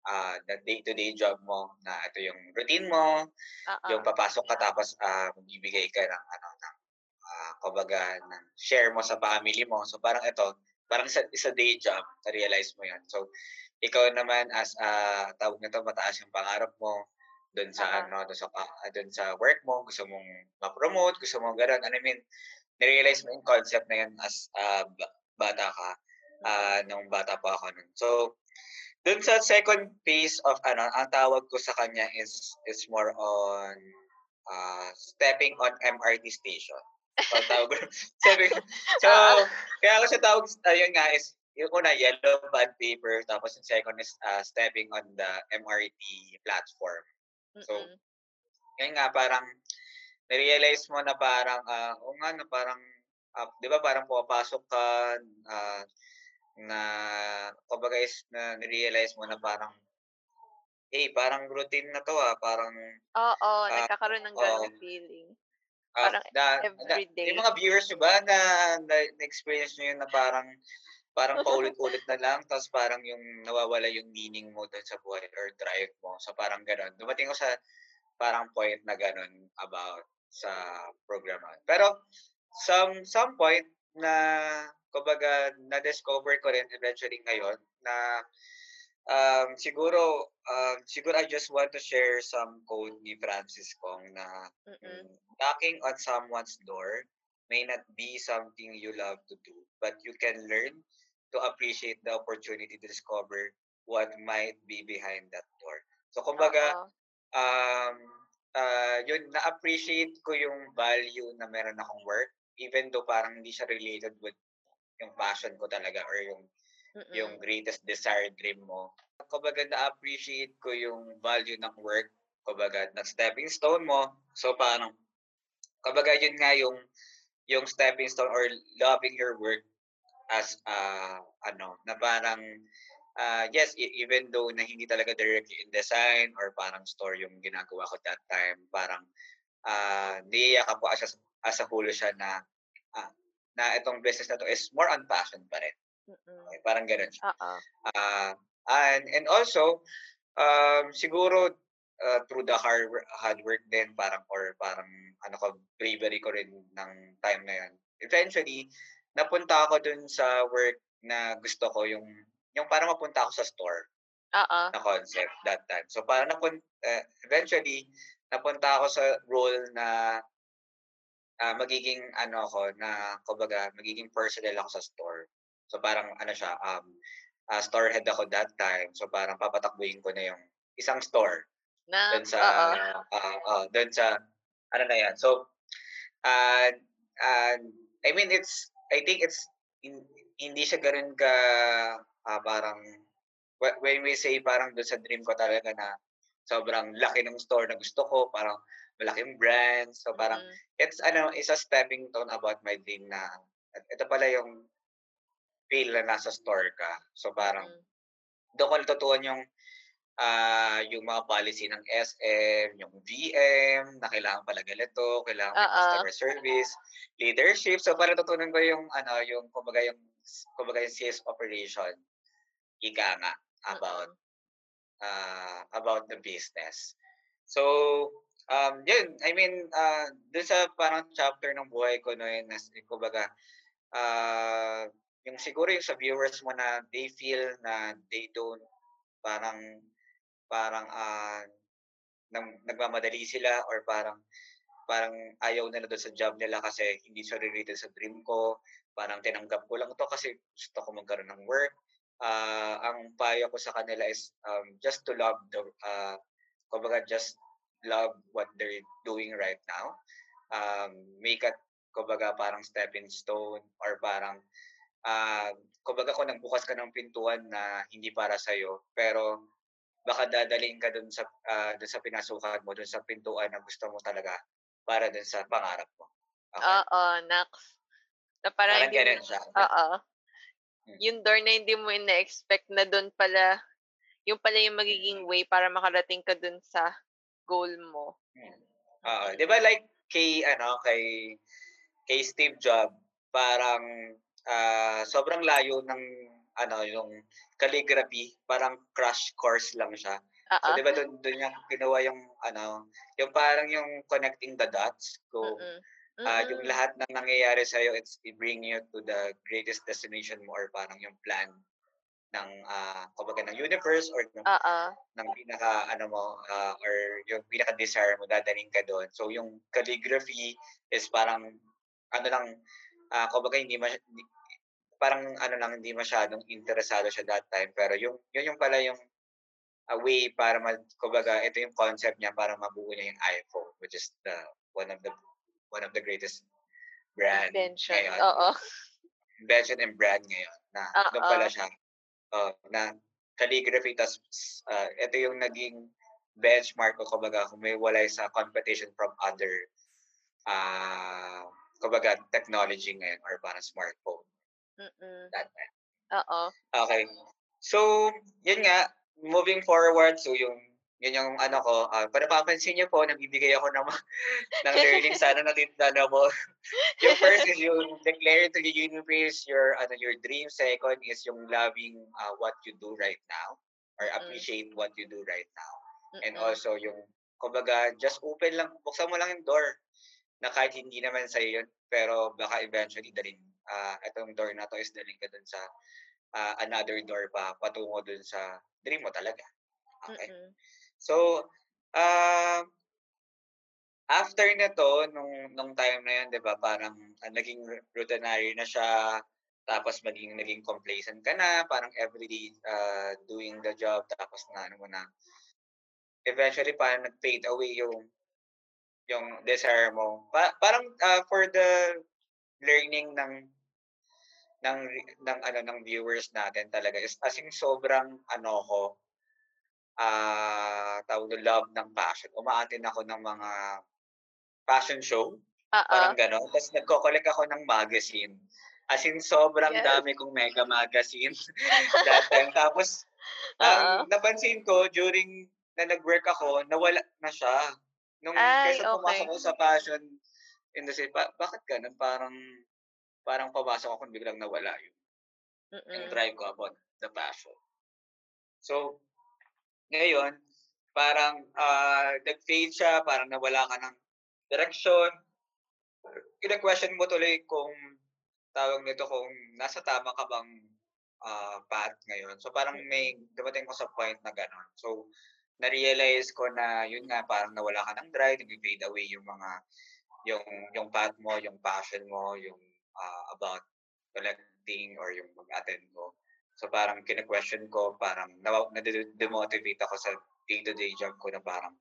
uh, the day-to-day job mo na ito yung routine mo, uh-huh. yung papasok ka tapos uh, magbibigay ka ng ano ng uh, kumbaga ng share mo sa family mo. So parang ito, parang sa, sa day job, na-realize mo yan. So, ikaw naman as uh, tawag na to, mataas yung pangarap mo doon sa uh-huh. ano, doon sa uh, doon sa work mo, gusto mong ma-promote, gusto mong gano'n. Ano I mean, na-realize mo yung concept na yan as uh, bata ka uh, nung bata pa ako nun. So, dun sa second phase of ano, ang tawag ko sa kanya is is more on uh, stepping on MRT station. So, tawag ko. [laughs] Sabi, so, Oo. kaya ako siya tawag, ayun nga, is yung una, yellow bond paper, tapos yung second is uh, stepping on the MRT platform. So, Mm-mm. Yun nga, parang, na-realize mo na parang, ah, o nga, na parang, ah, di ba parang pumapasok ka, ah, na, kumbaga is, na realize mo na parang, eh, parang routine na to ah, parang, Oo, Ah, nagkakaroon ng oo. gano'ng feeling. Ah, Parang na, na, everyday. yung mga viewers nyo ba na, na, na-experience nyo yun na parang, parang paulit-ulit na lang, tapos parang yung nawawala yung meaning mo doon sa buhay or drive mo. So parang gano'n. Dumating ko sa parang point na gano'n about sa programa. Pero some some point na kumbaga na-discover ko rin eventually ngayon na um, siguro um, siguro I just want to share some quote ni Francis Kong na Mm-mm. mm, knocking on someone's door may not be something you love to do, but you can learn to appreciate the opportunity to discover what might be behind that door. So kumbaga, Oo. um, uh, yun, na-appreciate ko yung value na meron akong work, even though parang hindi siya related with yung passion ko talaga or yung Mm-mm. yung greatest desired dream mo. Kumbaga, na-appreciate ko yung value ng work, kumbaga, ng stepping stone mo. So, parang, kumbaga, yun nga yung, yung stepping stone or loving your work as, uh, ano, na parang, uh, yes, e- even though na hindi talaga directly in design or parang store yung ginagawa ko that time, parang, uh, naiiyak ako as a, as a whole siya na, ah, na itong business na to is more on passion pa rin. Mm-mm. Okay, parang ganun siya. Oo. Uh, and, and also, um, siguro, uh, through the hard, hard work din, parang, or parang, ano ko, bravery ko rin ng time na yun. Eventually, napunta ako dun sa work na gusto ko, yung, yung parang mapunta ako sa store Oo. na concept that time. So, parang napun, uh, eventually, napunta ako sa role na ah, magiging ano ako na kumbaga magiging personnel ako sa store. So parang ano siya um ah, store head ako that time. So parang papatakbuhin ko na yung isang store Na, doon sa ah ah, doon sa ano na yan. So uh, uh, I mean it's I think it's hin- hindi siya ganoon ka ah, parang wh- when we say parang doon sa dream ko talaga na sobrang laki ng store na gusto ko, parang malaking brand. So parang Mm-mm. it's ano, is a stepping stone about my dream na ito pala yung feel na nasa store ka. So parang Mm. doon ko natutuhan yung ah yung mga policy ng SM, yung VM, na kailangan pala ganito, kailangan may Oo. customer service, leadership. So parang natutunan ko yung ano, yung kumbaga yung kumbaga yung sales operation. Ika nga about uh, about the business. So, um, yun, I mean, uh, dun sa parang chapter ng buhay ko noon, na, kumbaga, uh, yung siguro yung sa viewers mo na they feel na they don't, parang, parang, uh, nang, nagmamadali sila or parang, parang ayaw nila doon sa job nila kasi hindi siya related sa dream ko. Parang tinanggap ko lang to kasi gusto ko magkaroon ng work. Ah, ang payo ko sa kanila is um, just to love the, uh, kumbaga just love what they're doing right now. Um, make it, kumbaga parang stepping stone or parang, uh, kumbaga kung nagbukas ka ng pintuan na hindi para sa'yo, pero baka dadalhin ka dun sa, ah, dun sa pinasukan mo, dun sa pintuan na gusto mo talaga para dun sa pangarap mo. Okay? Oo, Nax. Na parang Parang hindi ganun siya. oo. Mm. Yung door na hindi mo ina-expect na doon pala, yung pala yung magiging way para makarating ka dun sa goal mo. Hmm. Oo, 'di ba like kay ano kay kay Steve Jobs, parang ah, sobrang layo ng ano yung calligraphy, parang crash course lang siya. Oo. So 'di ba doon doon niya kinuha yung ano, yung parang yung connecting the dots kung Mm-mm. ah, yung Mm-mm. lahat ng nangyayari sa it's it bring you to the greatest destination mo or parang yung plan ng ah kumbaga ng universe or ng Oo. ng pinaka ano mo ah, or yung pinaka desire mo dadaling ka doon. So yung calligraphy is parang ano lang ah kumbaga hindi mas hindi- parang ano lang, hindi masyadong interesado siya that time. Pero yung, yun yung pala yung a way para mag, kumbaga, ito yung concept niya para mabuo niya yung iPhone, which is the one of the one of the greatest brand Invention. ngayon. Oo. Invention and brand ngayon na Oo. doon pala siya. Oh, na calligraphy tas uh, ito yung naging benchmark ko kumbaga kung may walay sa competition from other uh, kumbaga technology ngayon or parang smartphone Mm-mm. that time. Oo. Okay. So, yun nga, moving forward, so yung yun yung ano ko, uh, para papansin niyo po, nagbibigay ako ng, [laughs] ng learning sana natitanda mo. [laughs] yung first is yung declare to the universe your ano your dream. Second is yung loving uh, what you do right now or Mm. appreciate what you do right now. And Mm-mm. also yung kumbaga just open lang, buksan mo lang yung door na kahit hindi naman sa'yo yun, pero baka eventually dalhin, ah itong door na to is dalhin ka dun sa ah, another door pa patungo dun sa dream mo talaga. Okay? Mm-mm. So, ah after nito, nung, nung time na yun, di ba, parang ah, naging routinary na siya, tapos maging naging complacent ka na, parang everyday uh, doing the job, tapos na ano mo na, eventually parang nag-fade away yung yung desire mo. Pa- parang ah, for the learning ng ng ng ano ng viewers natin talaga is as in sobrang ano ko ah tawag doon, love ng passion. Umaattend ako ng mga fashion show, Oo. parang gano'n. Tapos nagko-collect ako ng magazine. As in, sobrang Yes. dami kong mega magazine [laughs] that time. Tapos, ang napansin ko during na nag-work ako, nawala na siya. Nung Ay, kesa pumasok okay. ako sa fashion industry, ba- bakit ganun? Parang, parang pumasok ako, biglang nawala yun. Yung Mm-mm. drive ko about the passion. So, ngayon, parang ah nag-fade siya, parang nawala ka ng direction. Ina-question mo tuloy kung tawag nito kung nasa tama ka bang ah, path ngayon. So parang may dumating ko sa point na gano'n. So na-realize ko na yun nga parang nawala ka ng drive, nag-fade away yung mga yung yung path mo, yung passion mo, yung ah, about collecting or yung mag-attend mo. So parang kine-question ko, parang nade-demotivate ako sa day-to-day job ko na parang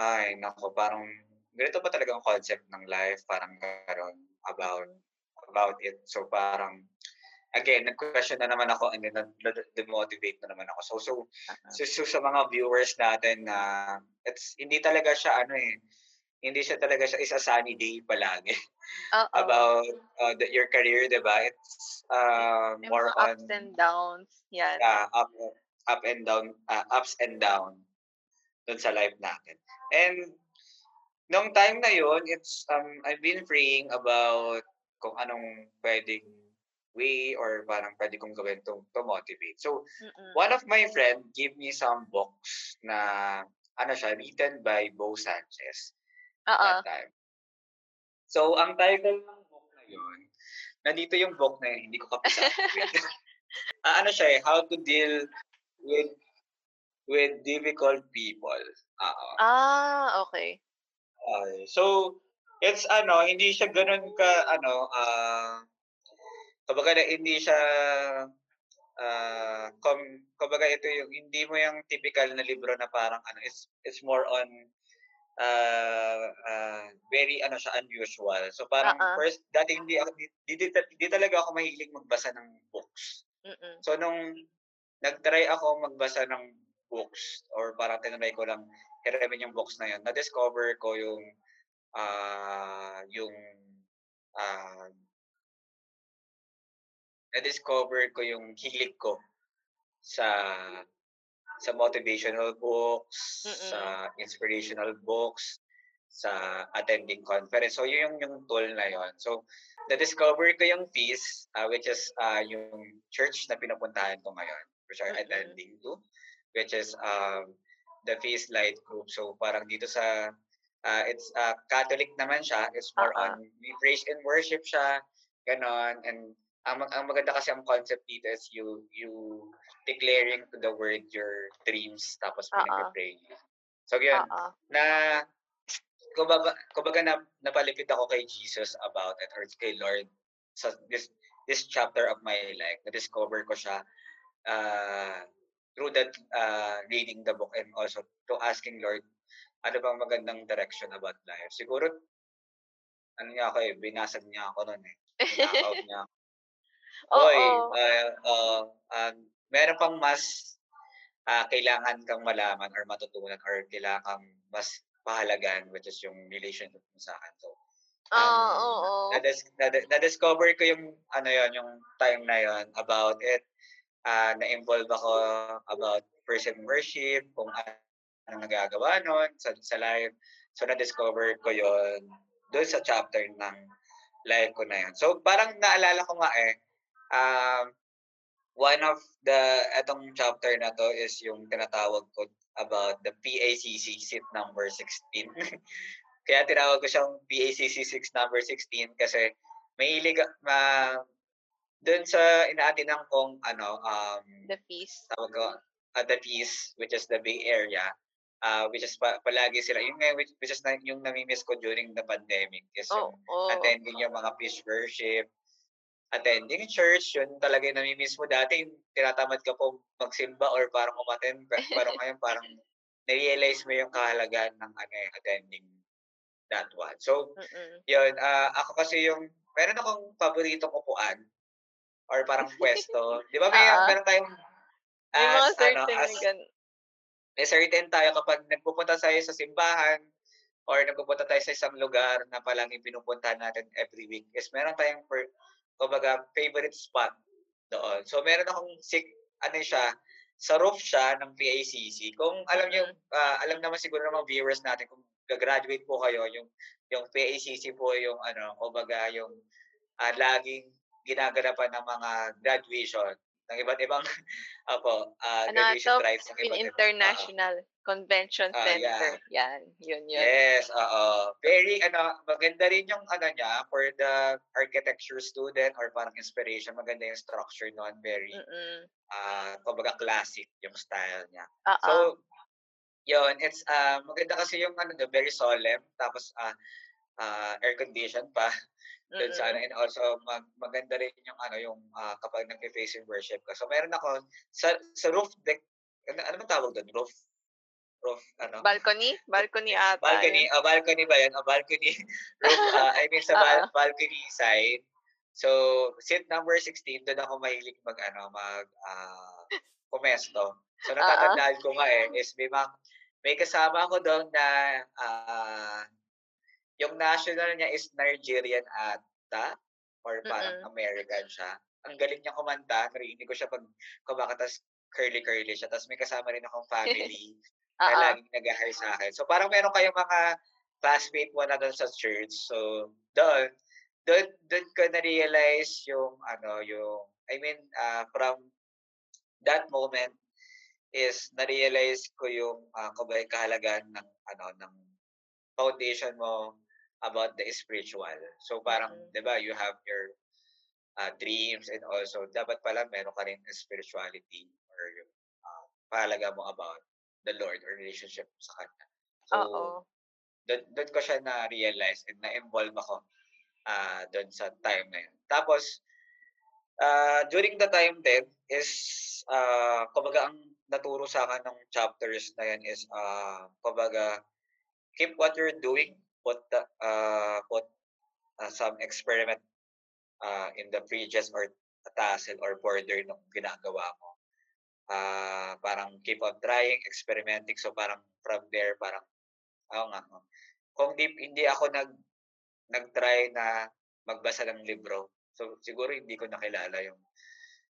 ay nako, parang ganito ba talaga ang concept ng life, parang gano'n about about it. So parang again, nag-question na naman ako and then na-demotivate na naman ako. So so Oo. so, so sa mga viewers natin na it's hindi talaga siya ano eh, hindi siya talaga siya is a sunny day palagi Oo. about uh, the, your career, 'di ba? It's uh, May more mga on ups and downs. Yan. yeah, up up and down, uh, ups and down dun sa life natin. And nung time na yon, it's um I've been praying about kung anong pwedeng way or parang pwede kong gawin to, to motivate. So, Mm-mm. one of my friend gave me some books na ano siya, written by Bo Sanchez Oo. that time. So, ang title ng book na yun, nandito yung book na yun, hindi ko kapisa. [laughs] Wait. [laughs] Ah, ano siya eh, How to Deal with with Difficult People. Oo. Ah, okay. Okay. So, it's ano, hindi siya ganun ka, ano, ah, kumbaga na hindi siya, ah, com, kumbaga ito yung, hindi mo yung typical na libro na parang, ano, it's, it's more on, ah, ah, very, ano siya, unusual. So, parang, Oo. first, dati hindi ako, di, di, di, di talaga ako mahilig magbasa ng books. Mm-mm. So, nung nag-try ako magbasa ng books or parang tinry ko lang hiramin yung books na yun, na-discover ko yung ah yung ah na-discover ko yung hilig ko sa sa motivational books, Mm-mm. sa inspirational books, sa attending conference. So, yun yung, yung tool na yon. So, na-discover ko yung fees, ah, which is ah yung church na pinupuntahan ko ngayon, which Mm-mm. attending to, which is um, the Feast Light Group. So, parang dito sa, ah, it's ah, Catholic naman siya. It's more Oo. on, we praise and worship siya, ganon. And ang, ang maganda kasi ang concept dito is you, you declaring to the word your dreams, tapos pinag-pray. So, yun, Oo. na kumbaga, kumbaga na, napalipit ako kay Jesus about it or kay Lord sa this this chapter of my life. Na-discover ko siya uh, through that uh, reading the book and also to asking Lord, ano bang magandang direction about life? Siguro, ano niya ako eh, binasag niya ako noon eh. [laughs] Binakaw niya ako. Oy, uh, uh, uh, meron pang mas uh, kailangan kang malaman or matutunan or kailangan kang mas pahalagan which is yung relationship mo sa akin. So, um, oh, oo. Oh, oh. Na-discover ko yung ano yon yung time na yon about it. Uh, na-involve ako about person worship, kung ano nagagawa nun sa, sa live. So, na-discover ko yon doon sa chapter ng live ko na yun. So, parang naalala ko nga eh, um, one of the, etong chapter na to is yung tinatawag ko about the PACC seat number 16. [laughs] Kaya tinawag ko siyang PACC 6 number 16 kasi may ilig, ma, doon sa inaatinan kong ano, um, the fees. Tawag ko, uh, the fees, which is the Bay Area, uh, which is pa, palagi sila, yung which, which is na, yung nami-miss ko during the pandemic is oh, yung oh. attending yung mga peace worship, attending church, yun talaga yung namimiss mo. Dati, tinatamad ka po magsimba or parang umaten. Pero ngayon, parang [laughs] na-realize mo yung kahalagan ng ano, eh, attending that one. So, Mm-mm. yun. Uh, ako kasi yung, meron akong paboritong upuan or parang pwesto. Di ba may, [laughs] uh-huh. meron tayong as, may mga certain ano, as, may certain tayo kapag nagpupunta tayo sa simbahan or nagpupunta tayo sa isang lugar na palagi pinupuntahan natin every week is meron tayong per, kumbaga, favorite spot doon. So, meron akong, ano siya, sa roof siya ng PACC. Kung alam niyo, uh, alam naman siguro ng mga viewers natin, kung gagraduate po kayo, yung, yung PACC po yung, ano, kumbaga, yung uh, laging ginaganapan ng mga graduation ng iba't ibang [laughs] apo, uh, graduation ano, rites ng iba't International uh, Convention uh, Center. Yeah. Yan, yun yun. Yes, oo. Very, ano, maganda rin yung, ano niya, for the architecture student or parang inspiration, maganda yung structure noon. Very, Mm-mm. uh, kumbaga classic yung style niya. Uh-uh. So, yun, it's, uh, maganda kasi yung, ano, very solemn, tapos, uh, uh, air condition pa. [laughs] Doon sa ano, and also mag, maganda rin yung ano yung uh, kapag nag-face worship ka. So meron ako sa sa roof deck ano, ano tawag doon? Roof roof ano? Balcony? Balcony [laughs] ata. Balcony, oh, balcony ba 'yan? Oh, balcony. [laughs] roof uh, [laughs] I mean sa bal- balcony side. So seat number 16 doon ako mahilig mag ano mag uh, pumesto. So natatandaan ko nga eh is may mga, may kasama ako doon na uh, yung national niya is Nigerian ata or parang mm-hmm. American siya. Ang galing niya kumanta. Narinig ko siya pag kumaka, tapos curly-curly siya. Tapos may kasama rin akong family na laging nag-hire sa akin. So parang meron kayong mga classmate mo na doon sa church. So doon, doon, doon ko na-realize yung ano, yung, I mean, uh, from that moment is na-realize ko yung uh, kubay kahalagan ng ano ng foundation mo about the spiritual. So parang, mm-hmm. 'di ba, you have your uh, dreams and also dapat pala meron ka rin spirituality or yung uh, pahalaga mo about the Lord or relationship sa Kanya. So, doon, doon ko siya na-realize and na-involve ako uh, doon sa time na yun. Tapos, uh, during the time din is, uh, kumbaga ang naturo sa akin ng chapters na yan is, uh, kumbaga, keep what you're doing put the, uh, put uh, some experiment uh, in the fridges or tassel or border ng ginagawa mo. Uh, parang keep on trying, experimenting. So parang from there, parang, ako nga, kung di, hindi ako nag, nag-try na magbasa ng libro, so siguro hindi ko nakilala yung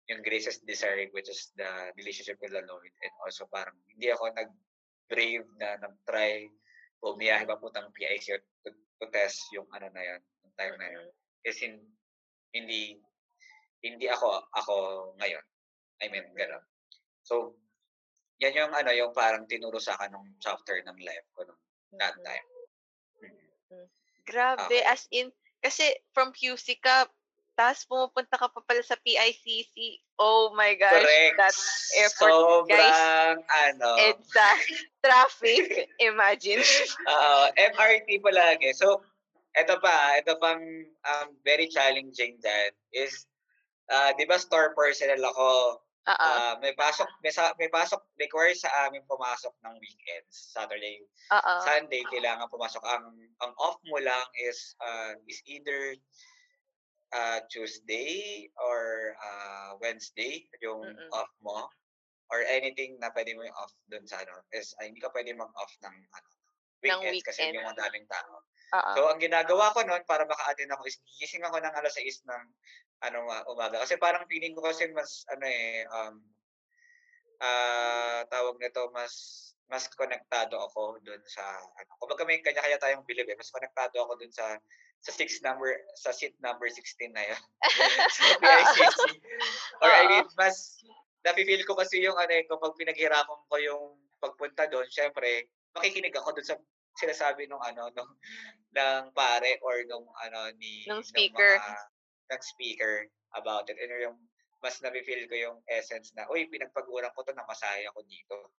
yung graces desiring which is the relationship with the Lord and also parang hindi ako nag-brave na nag-try bumiyahe papuntang PIC to, to test yung ano na yan, yung time na yun. Kasi hindi, hindi ako, ako ngayon. I mean, gano'n. So, yan yung ano, yung parang tinuro sa akin ng chapter ng life ko nung that time. Mm-hmm. Grabe, okay. as in, kasi from QC ka, tapos pumupunta ka pa pala sa PICC. Oh my gosh. Correct. That airport, Sobrang, guys. ano. It's [laughs] uh, traffic. Imagine. uh, MRT palagi. So, ito pa, ito pang um, very challenging dyan is ah, 'di ba store personnel ako, Oo. ah, may pasok may sa may pasok required sa amin pumasok ng weekends, Saturday, Oo. Sunday kailangan pumasok. Ang ang off mo lang is, ah, is either, ah, Tuesday or, ah, Wednesday yung Mm. off mo or anything na puwede mo i-off dun sa ano, is ay hindi ka puwede mag-off ng ano, Ng weekends kasi weekend. yung madaming tao. Oo. So, ang ginagawa ko nun para maka-attend ako is gigising ako ng 6:00 ng ano, ah, umaga. Kasi parang feeling ko kasi mas ano, eh, um, ah, tawag nito, mas mas konektado ako dun sa ano, kumbaga may kanya-kanya tayong bilib, eh, mas konektado ako dun sa sa 6 number sa seat number 16 na yun [laughs] [laughs] sa PICC. Or I mean, mas nafi-feel ko kasi yung ano, eh, kapag pinaghirapan ko yung pagpunta dun siyempre makikinig ako dun sa sinasabi nung ano, nung ng pare or nung ano ni Nung nung speaker. mga ng speaker about it. Ano yung mas nafi-feel ko yung essence na, "Uy, pinagpaguran ko 'to, namasahe ako dito.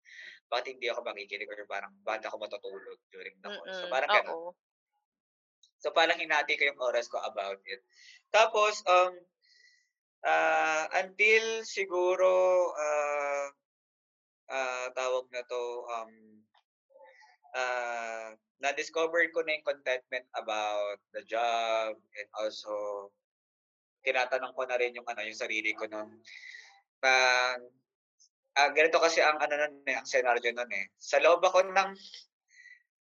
Bakit hindi ako makikinig or parang bakit ako matutulog during the call?" So, parang gano'n. oo. So, parang hinati ko yung oras ko about it. Tapos, um, ah, until siguro, ah, ah, tawag na 'to, um, ah, na-discover ko na yung contentment about the job and also tinatanong ko na rin yung ano, yung sarili ko nun na, ah, ganito kasi ang ano nun, eh, ang senaryo nun, eh. Sa loob ako ng,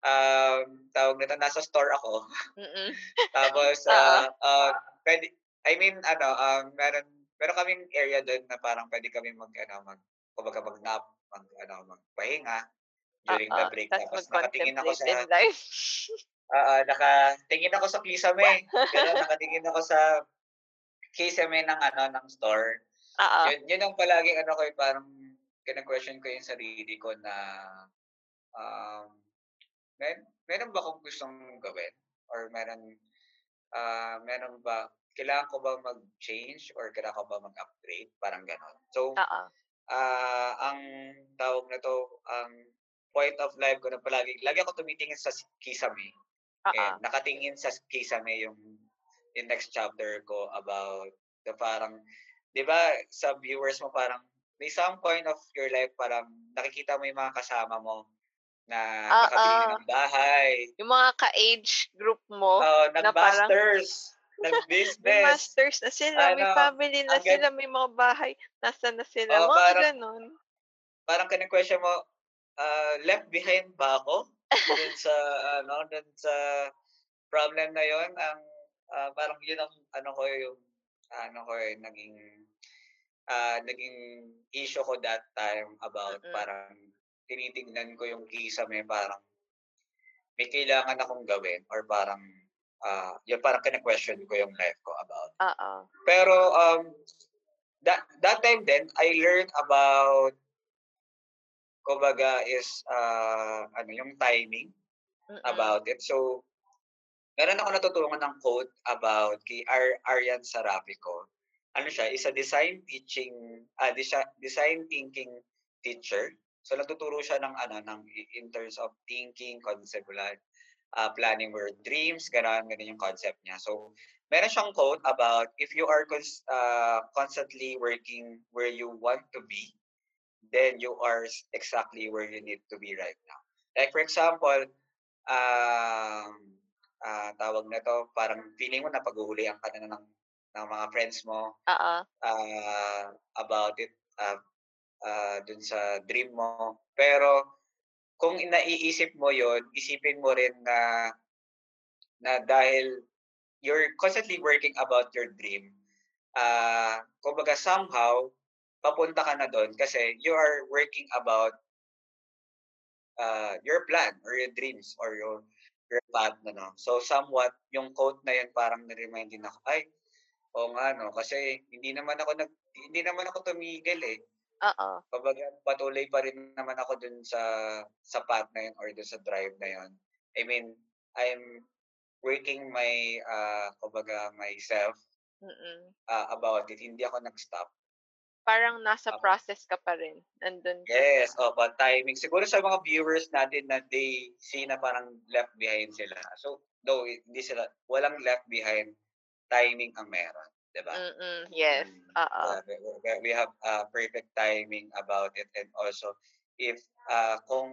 um, tawag nito, nasa store ako. [laughs] Tapos, Oo. ah, ah, puwede I mean ano, um, meron meron kaming area dun na parang puwede kaming mag-ano, mag kumbaga mag-nap, mag-ano, magpahinga during the Oo, break. Tapos nakatingin ako sa [laughs] oo, nakatingin ako sa kisame, gano'n. Nakatingin ako sa kisame ng ano, ng store. Oo. Yun yun ang palaging ano ko, eh, parang kine-question ko yung sarili ko na, um, mer meron ba akong gustong gawin or meron, ah, meron ba kailangan ko ba mag-change or kailangan ko ba mag-upgrade, parang gano'n. So, Oo. ah, ang tawag nito, ang point of life ko na palagi lagi ako tumitingin sa kisame. Oo. And nakatingin sa kisame yung yung next chapter ko about the parang 'di ba sa viewers mo parang may some point of your life parang nakikita mo yung mga kasama mo na nakabili na Oo. ng bahay. Yung mga ka-age group mo Oo, na parang nag-masters, may nag-business. masters na sila, may Ano, family na gan sila, may mga bahay, nasaan na sila, Oo, mga parang gano'n. parang kine-question mo, ah, left behind ba ako dun sa ano, dun sa problem na yun? Ang, ah, parang yun ang ano ko, yung ano ko, eh, naging, ah, naging issue ko that time about Mm. parang tinitignan ko yung kisame parang may kailangan akong gawin or parang, ah, yun parang kine-question ko yung life ko about. Oo. Pero, um, that that time din, I learned about kumbaga is, ah, ano, yung timing Mm. about it. So, meron ako natutunan ng quote about kay Ar Aryan Sarafico. Ano siya, is a design teaching, desi design thinking teacher. So, nagtuturo siya ng ano, ng in terms of thinking, conceptual, ah, planning your dreams, gano'n, gano'n yung concept niya. So, meron siyang quote about if you are cons ah, constantly working where you want to be, then you are exactly where you need to be right now. Like for example, um, ah, tawag nito, parang feeling mo napaghuhulihan ka na ng ng mga friends mo, Oo. ah, about it, ah, ah, dun sa dream mo. Pero kung naiisip mo yun, isipin mo rin na na dahil you're constantly working about your dream, ah, kumbaga somehow papunta ka na dun kasi you are working about ah, your plan or your dreams or your your path ano. So, somewhat yung quote na yun parang na-remind din ako, ay, oo nga 'no, kasi hindi naman ako nag hindi naman ako tumigil, eh. Oo. Kumbaga patuloy pa rin naman ako dun sa sa path na yun or dun sa drive na yun. I mean, I'm working my, ah, kumbaga myself, Mm. ah, about it. Hindi ako nag-stop. Parang nasa process ka pa rin, nandun ka Yes, sa opo, timing. Siguro sa mga viewers natin na they see na parang left behind sila. So, though hindi sila walang left behind, timing ang meron. 'di ba? Mm, yes, yeah, we have, uh, perfect timing about it and also if, ah, kung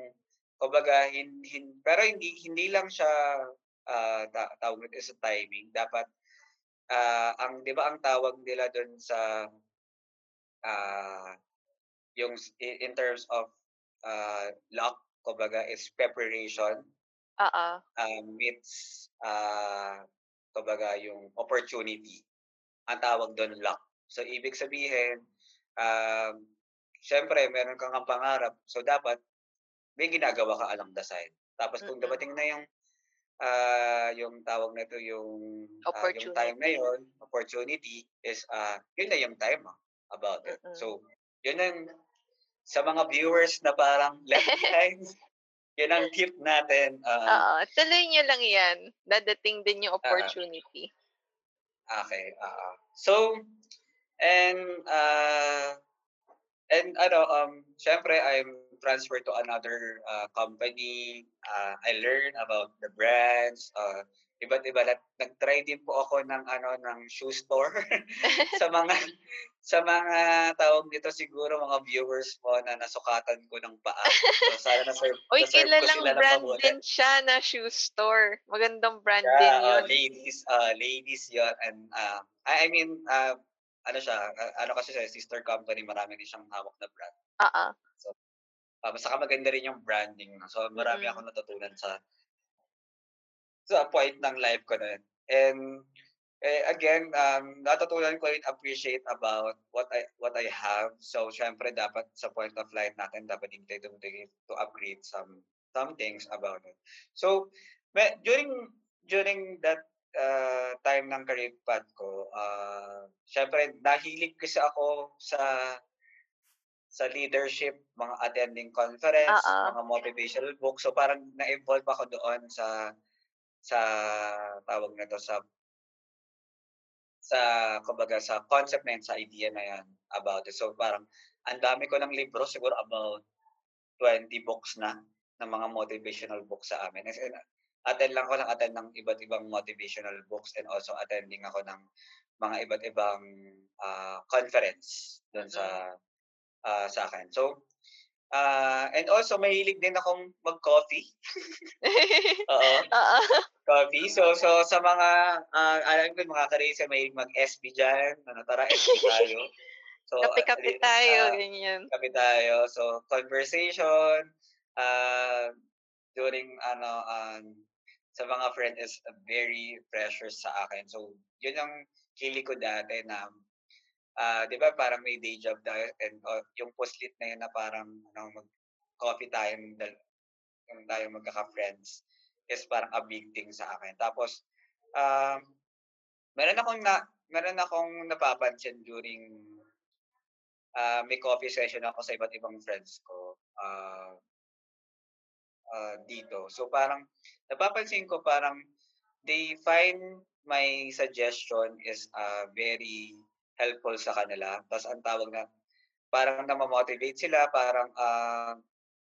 kumbaga hin hin pero hindi hindi lang siya, ah, ta tawag nito sa timing dapat, ah, ang 'di ba ang tawag nila dun sa, ah, yung in terms of, ah, luck kumbaga is preparation, Oo. um, meets, ah, kumbaga yung opportunity. Ang tawag dun luck. So ibig sabihin, um, siyempre meron kang pangarap so dapat may ginagawa ka along the side. Tapos kung Mm. dumating na yung, ah, yung tawag nito yung, ah, yung time na yun, opportunity is, ah, yun na yung time mo about it. Mm. So yun ang sa mga viewers na parang [laughs] left behind, yun ang tip natin, oo. Oo, tuloy niyo lang 'yan. Dadating din yung Oo. opportunity. Okey, oo. So, and, ah, and ano, um, siyempre I'm transferred to another, ah, company, ah, I learn about the brands, ah, iba't iba nag nag-try din po ako ng ano, ng shoe store [laughs] sa mga sa mga tawag nito siguro mga viewers mo na nasukatan ko ng paa. So sana Uy, na-serve ko kilalang brand mabuti. din siya na shoe store. Magandang brand din Yeah, oh, yun. ladies, ah, ladies yun and, ah, I mean, ah, ano siya, ah, ano kasi siya, sister company, marami din siyang hawak na brand. Oo. So, ah, saka maganda rin yung branding. So marami Mm. akong natutunan sa sa point ng life ko na yun. And, eh, again, um, natutunan ko rin appreciate about what I what I have. So siyempre dapat sa point of life natin dapat din tayo tumingin to upgrade some some things about it. So, me during during that, ah, time ng career path ko, ah, siyempre nahilig kasi ako sa sa leadership, mga attending conference, Oo. mga motivational book. So parang na-involve ako doon sa sa tawag nito, sa sa kumbaga sa concept na yun, sa idea na yan about it. So parang ang dami ko ng libro, siguro about 20 books na, ng mga motivational books sa amin. As in, attend lang ako ng attend ng iba't ibang motivational books and also attending ako ng mga iba't ibang, ah, conference Mm. sa, ah, sa'kin. So, ah, and also mahilig din akong mag-coffee. [laughs] Oo, coffee. So so sa mga, ah, alam ko mga ka-racer mahilig mag-SB diyan, ano, tara SB [laughs] tayo. So, Kape-kape rin tayo, ah, ganyan. kape tayo. So conversation, ah, during ano, um, sa mga friend is very precious sa akin. So yun ang hilig ko dati na, ah, 'di ba parang may day job tayo and, ah, yung puslit na yun na parang ano, mag-coffee time dal tayong magkaka-friends is parang a big thing sa akin. Tapos, um, meron akong na meron akong napapansin during, ah, may coffee session ako sa iba't ibang friends ko, ah ah, dito. So parang napapansin ko parang they find my suggestion is, ah, very helpful sa kanila. Tas ang tawag na parang namo-motivate sila, parang, ah,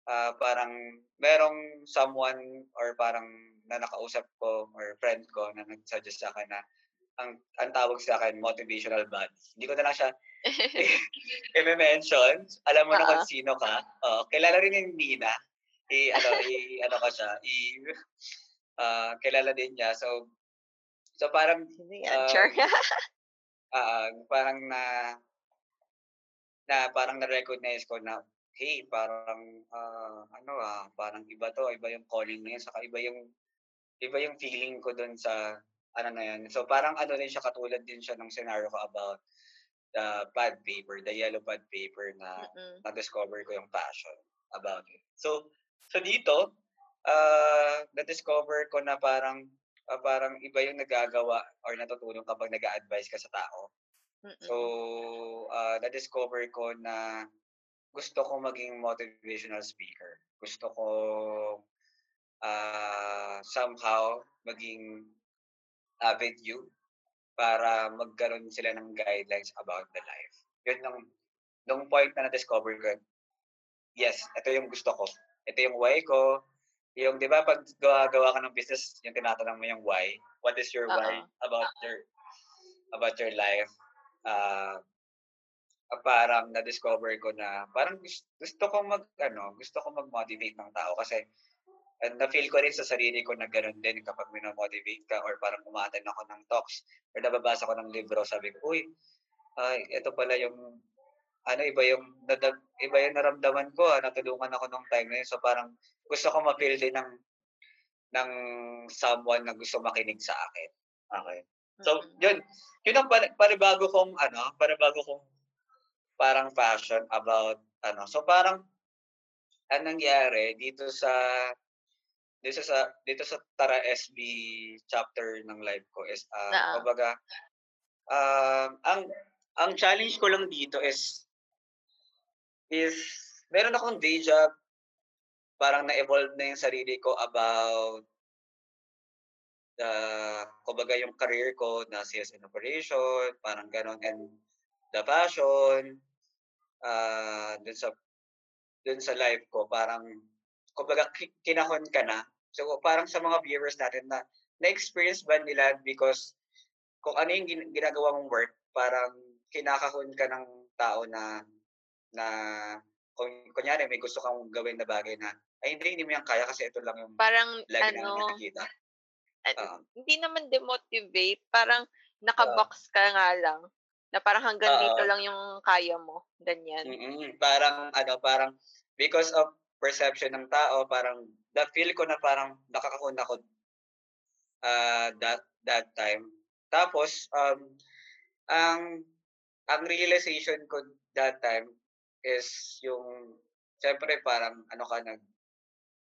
ah, parang merong someone or parang na nakausap ko or friend ko na nag-suggest sa'kin na ang ang tawag sa'kin motivational buddy. Hindi ko na lang siya ime-mention. [laughs] Alam mo na kung sino ka. Oo, kilala rin ni Nina. I-ano i-ano ko siya, i ah, kilala din niya. So so parang, ah, Char. [laughs] oo, parang na na parang na-recognize ko na, hey, parang, ah, ano, ah, parang iba 'to, iba yung calling na yun, saka iba yung iba yung feeling ko dun sa ano na yun. So parang ano rin siya, katulad din siya ng scenario ko about the pad paper, the yellow pad paper na Mm. na-discover ko yung passion about it. So so dito, ah, na-discover ko na parang, ah, parang iba yung nagagawa or natutunan kapag nag-a-advice ka sa tao. So, Mm. ah, na-discover ko na gusto ko maging motivational speaker. Gusto ko, ah, somehow maging avenue para magkaroon sila ng guidelines about the life. Yun yung nung point na na-discover ko, yes, ito yung gusto ko. Ito yung why ko. Yung 'di ba 'pag gawa-gawa ka ng business, yung tinatanong mo yung why, what is your why Oo. about your about your life, uh, parang na-discover ko na parang gusto, gusto ko mag ano, gusto ko mag-motivate ng tao kasi and na-feel ko rin sa sarili ko na gano'n din kapag minomotivate ka or parang umaattend ako ng talks or nababasa ko ng libro, sabi ko, uy, ay, ito pala yung ano, iba yung nadag, iba yung naramdaman ko, ah, natulungan ako nung time na yun. So parang gusto ko ma-feel din ng ng someone na gusto makinig sa akin. Okay. So, Mm. yun. Yun ang pari- panibago kong, ano, panibago kong parang passion about, ano. So, parang, ang nangyari dito sa, dito sa, dito sa Tara SB chapter ng live ko is, uh, kumbaga, um, ang, ang challenge ko lang dito is, is, meron akong day job, parang na-evolve na yung sarili ko about the, kumbaga yung career ko na sales and operation, parang ganon, and the passion, uh, dun sa, dun sa life ko, parang, kumbaga ki- kinahon ka na. So parang sa mga viewers natin na, na-experience ba nila because kung ano yung gin- ginagawa mong work, parang kinakahon ka ng tao na, na, kung kunyari may gusto kang gawin na bagay na, ay hindi, hindi mo yan kaya kasi ito lang yung Parang, lagi na ano, nakikita. an- Oo. hindi naman demotivate, parang nakabox ka nga lang. Na parang hanggang dito Oo. lang yung kaya mo. Ganyan. Mm, parang ano, parang because of perception ng tao, parang the feel ko na parang nakakahon ako uh, that that time. Tapos um ang ang realization ko that time is yung syempre parang ano ka nag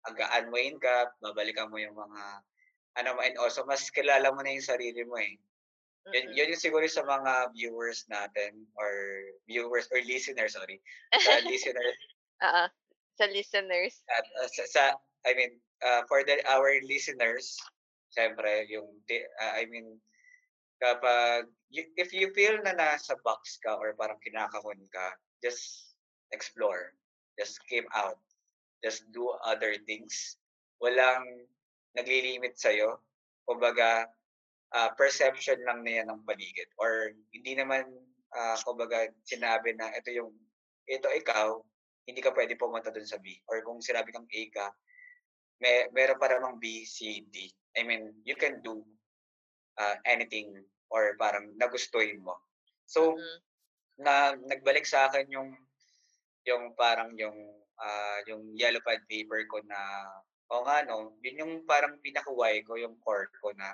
aga-unwind ka, babalikan mo yung mga ano mo and also mas kilala mo na yung sarili mo eh. Yun, Mm-mm. yun yung siguro sa mga viewers natin or viewers or listeners, sorry. Sa [laughs] listeners Oo. Sa listeners. at uh, sa, sa I mean uh, for the our listeners, syempre yung uh, I mean kapag you, if you feel na nasa box ka or parang kinakahon ka, just explore. Just came out. Just do other things. Walang naglilimit sa'yo. Kumbaga, ah, perception lang na yan ng paligid. Or hindi naman, ah, kumbaga, sinabi na ito yung, ito ikaw, hindi ka pwede pumunta dun sa B. Or kung sinabi kang A ka, may, meron pa namang B, C, D. I mean, you can do ah, anything or parang nagustuhin mo. So, Mm. na nagbalik sa akin yung yung parang yung ah, yung yellow pad paper ko na o nga no, yun yung parang pinaka-why ko, yung core ko na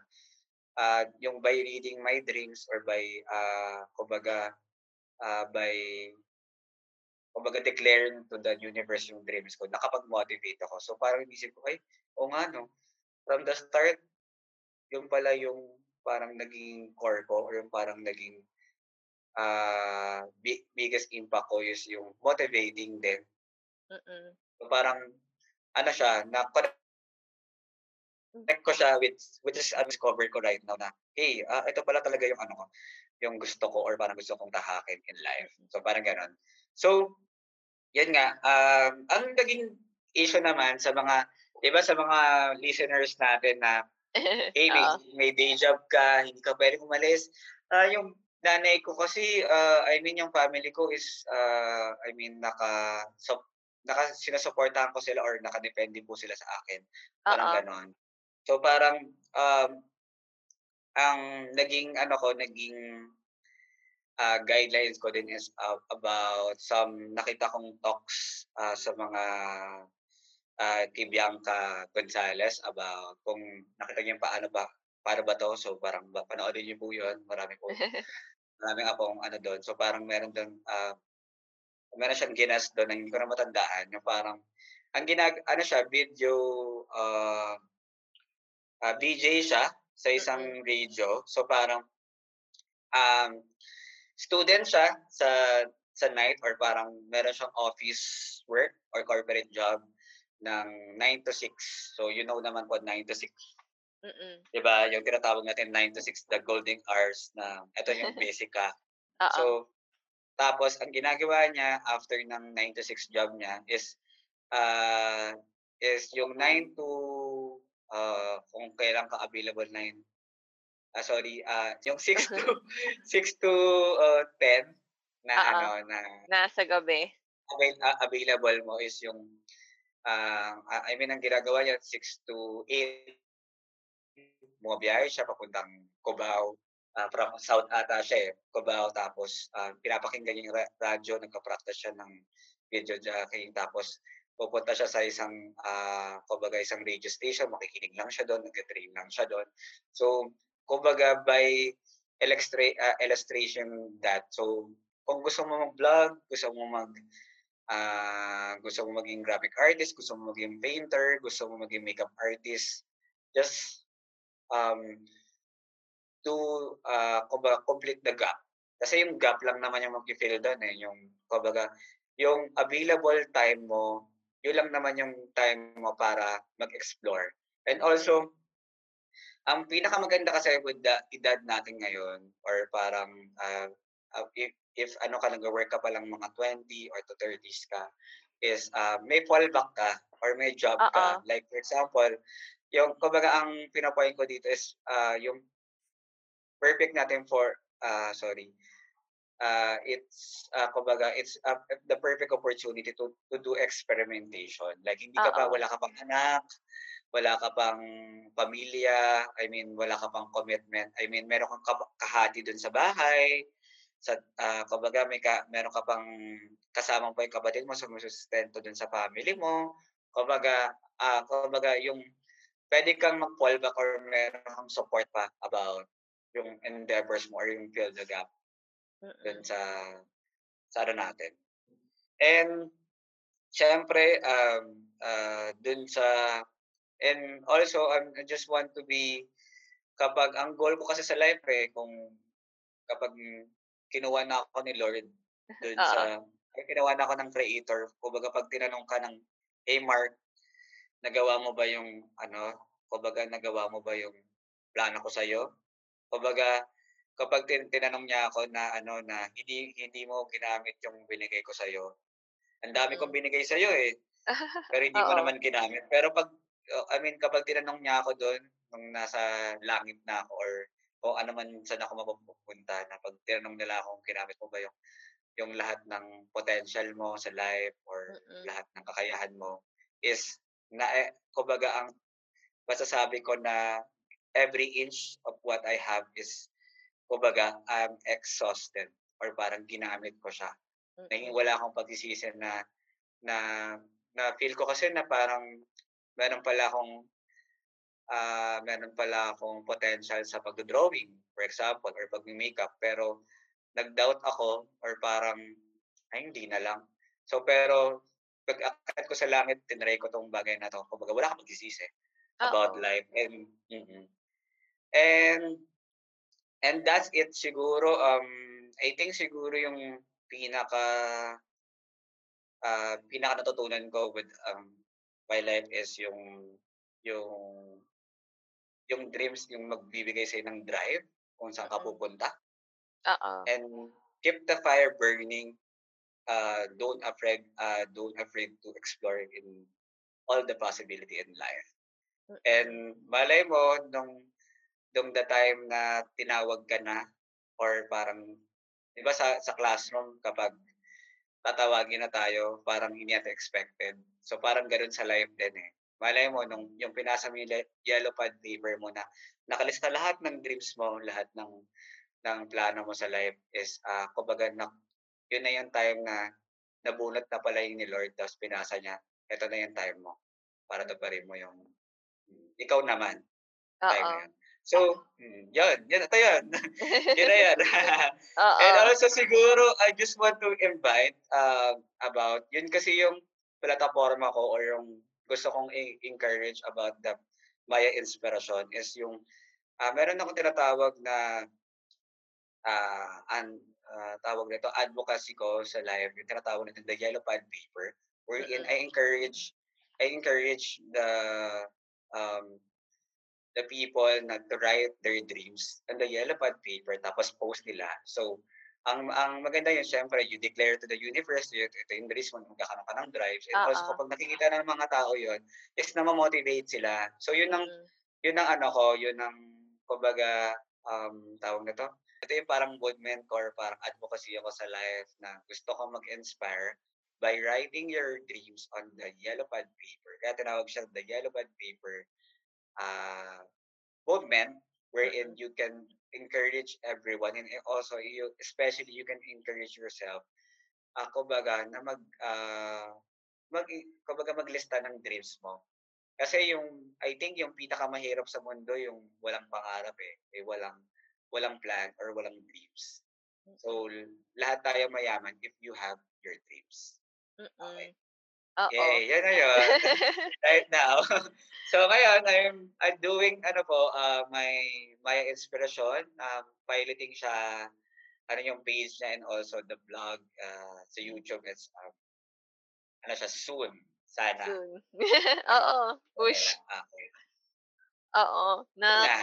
ah, yung by reading my dreams or by ah kumbaga ah, by kumbaga declaring to the universe yung dreams ko, nakapag-motivate ako. So parang inisip ko, ay, o nga no, from the start, yung pala yung parang naging core ko or yung parang naging bi- biggest impact ko is yung motivating din. Mm-mm. So parang ano siya, na connect ko siya with which is uh, discover ko right now na hey, ah, ito pala talaga yung ano ko, yung gusto ko or parang gusto kong tahakin in life. So parang ganon. So yun nga, um, ang naging issue naman sa mga, di ba sa mga listeners natin na [laughs] hey, may, may day job ka, hindi ka pwedeng umalis. Ah, yung nanay ko kasi, ah, I mean, yung family ko is, ah, I mean, naka, so, naka, sinusuportahan ko sila or nakadepende po sila sa akin. Parang Oo. ganon. So, parang, um, ang naging, ano ko, naging ah, guidelines ko din is ah, about some nakita kong talks ah, sa mga ah, kay Bianca Gonzalez about kung nakita niyo paano ba paano ba to? So parang ba, panoorin niyo po yun. Marami po marami nga pong ano doon. So parang meron doon ah meron siyang ginas doon na hindi ko na matandaan. Yung parang ang ginag ano siya video ah ah, DJ siya sa isang radio. So parang um student siya sa sa night or parang meron siyang office work or corporate job ng 9 to 6. So you know naman po 9 to 6, Mm-mm. 'di ba? Yung tinatawag natin 9 to 6 the golden hours na ito yung [laughs] basic ka. So tapos ang ginagawa niya after ng 9 to 6 job niya is uh, is yung 9 to uh, kung kailan ka available 9 ah, sorry, ah, yung 6 to [laughs] [laughs] 6 to, uh, 10 na Oo. ano, na Nasa gabi. avail ah, available mo is yung, ah, I mean ang ginagawa niya 6 to 8 bumabiyahe siya papuntang Cubao, ah, from south ata siya, eh, Cubao tapos, ah, pinapakinggan niya yung ra radyo, nagpa-practice siya ng video jockeying tapos pupunta siya sa isang, ah, kumbaga isang radio station, makikinig lang siya dun, nagte-train lang siya dun. So, kumbaga by elecstra ah, illustration that, so kung gusto mo mag-vlog, gusto mo mag ah, gusto mo maging graphic artist, gusto mo maging painter, gusto mo maging makeup artist, just, um, to, kumbaga complete the gap. Kasi yung gap lang naman yung magfi-fill dun, eh, yung kumbaga yung available time mo, yun lang naman yung time mo para mag-explore. And also, ang pinakamaganda kasi with the edad natin ngayon or parang, ah, if if ano ka nagwo-work ka pa lang mga 20 or to 30s ka, is, ah, may fallback ka or may job ka. Oo. Like for example, yung kumbaga ang pino-point ko dito is, ah, yung perfect natin for, ah, sorry, ah, it's, ah, kumbaga it's, ah, the perfect opportunity to to do experimentation. Like hindi ka pa Oo. wala ka pang anak, wala ka pang pamilya, I mean wala ka pang commitment, I mean meron kang kahati dun sa bahay, sa, ah, kumbaga may ka meron ka pang kasama pa yung kapatid mo sumusustento dun sa family mo. Kumbaga, ah, kumbaga yung puwede kang mag-fallback or meron kang support pa about yung endeavors mo or yung fill the gap dun sa sa ano natin. And siyempre, um, ah, dun sa and also, um, I just want to be kapag ang goal ko kasi sa life, eh, kung kapag kinuha na ako ni Lord dun [laughs] Oo. sa ay kinuha na ako ng Creator, kumbaga 'pag tinanong ka ng, "Hey Mark, nagawa mo ba yung ano, kumbaga nagawa mo ba yung plano ko sa'yo?" Kumbaga kapag tin tinanong niya ako na ano, na hindi hindi mo ginamit yung binigay ko sa'yo, ang dami kong Mm. binigay sa'yo, eh, [laughs] pero hindi Oo. naman ginamit. Pero 'pag, uh, I mean kapag tinanong niya ako dun nung nasa langit na ako or kung ano man saan ako mapupunta na 'pag tinanong nila akong ginamit mo ba yung yung lahat ng potential mo sa life or Mm. lahat ng kakayahan mo is na, eh, kumbaga ang masasabi ko na every inch of what I have is kumbaga I'm exhausted or parang ginamit ko siya. Naging Mm. wala akong pagsisisi na na na-feel ko kasi na parang meron pala akong, ah, meron pala akong potential sa pagdo-drawing, for example, or pagme-makeup pero nag-doubt ako or parang, "Ay hindi na lang." So, pero pag-akyat ko sa langit tinry ko 'tong bagay na 'to, kumbaga wala akong pagsisisi about life and mm. And and that's it siguro, um, I think siguro yung pinaka ah, pinaka natutunan ko with, um, my life is yung yung yung dreams yung magbibigay sa'yo ng drive kung saan ka pupunta. Oo. And keep the fire burning, ah, don't afraid ah, don't afraid to explore in all the possibility in life. And malay mo nung nung the time na tinawag ka na or parang 'di ba sa sa classroom kapag tatawagin na tayo parang hindi natin expected. So, parang gano'n sa life din, eh. Malay mo nung yung pinasa mo yung yellow pad paper mo na nakalista lahat ng dreams mo, lahat ng ng plano mo sa life is, ah, kumbaga na yun na yung time na nabunot na pala yun ni Lord tapos pinasa niya, "Eto na yung time mo para tuparin mo yung ikaw naman." Time na yun. So, mm, yun, yun ito yun. [laughs] Yun na yun. [laughs] [laughs] And also siguro I just want to invite, um, about yun kasi yung plataporma ko or yung gusto kong i-encourage about the Maya Inspirasyon is yung, ah, meron akong tinatawag na, ah, an ah, tawag nito advocacy ko sa life, yung tinatawag natin the yellow pad paper, wherein. I encourage I encourage the, um, the people na to write their dreams on the yellow pad paper tapos post nila. So, ang ang maganda yun siyempre you declare to the universe, ito ito yung dreams mo, magkakaroon ka ng drives and also Oo. kapag nakikita ng mga tao yun, is nama-motivate sila. So, yun ang Mm. yun ang ano ko, yun ang kumbaga, um, tawag nito, ito yung parang movement ko or parang advocacy ako sa life na gusto ko mag-inspire by writing your dreams on the yellow pad paper. Kaya tinawag siya the yellow pad paper uh, movement wherein you can encourage everyone and also you especially you can encourage yourself uh, kumbaga na mag uh, mag kumbaga maglista ng dreams mo. Kasi yung I think yung pinakamahirap sa mundo yung walang pangarap eh, eh walang walang plan or walang dreams so lahat tayo mayaman if you have your dreams okay Oo. Yay, yan na yun. [laughs] [laughs] right now. so ngayon, I'm, I'm doing, ano po, uh, my, my inspiration, um, piloting siya, ano yung page niya and also the blog uh, sa YouTube. It's, um, ano siya, soon. Sana. Soon. [laughs] Oo. Push. Okay. Oo. Na, Na.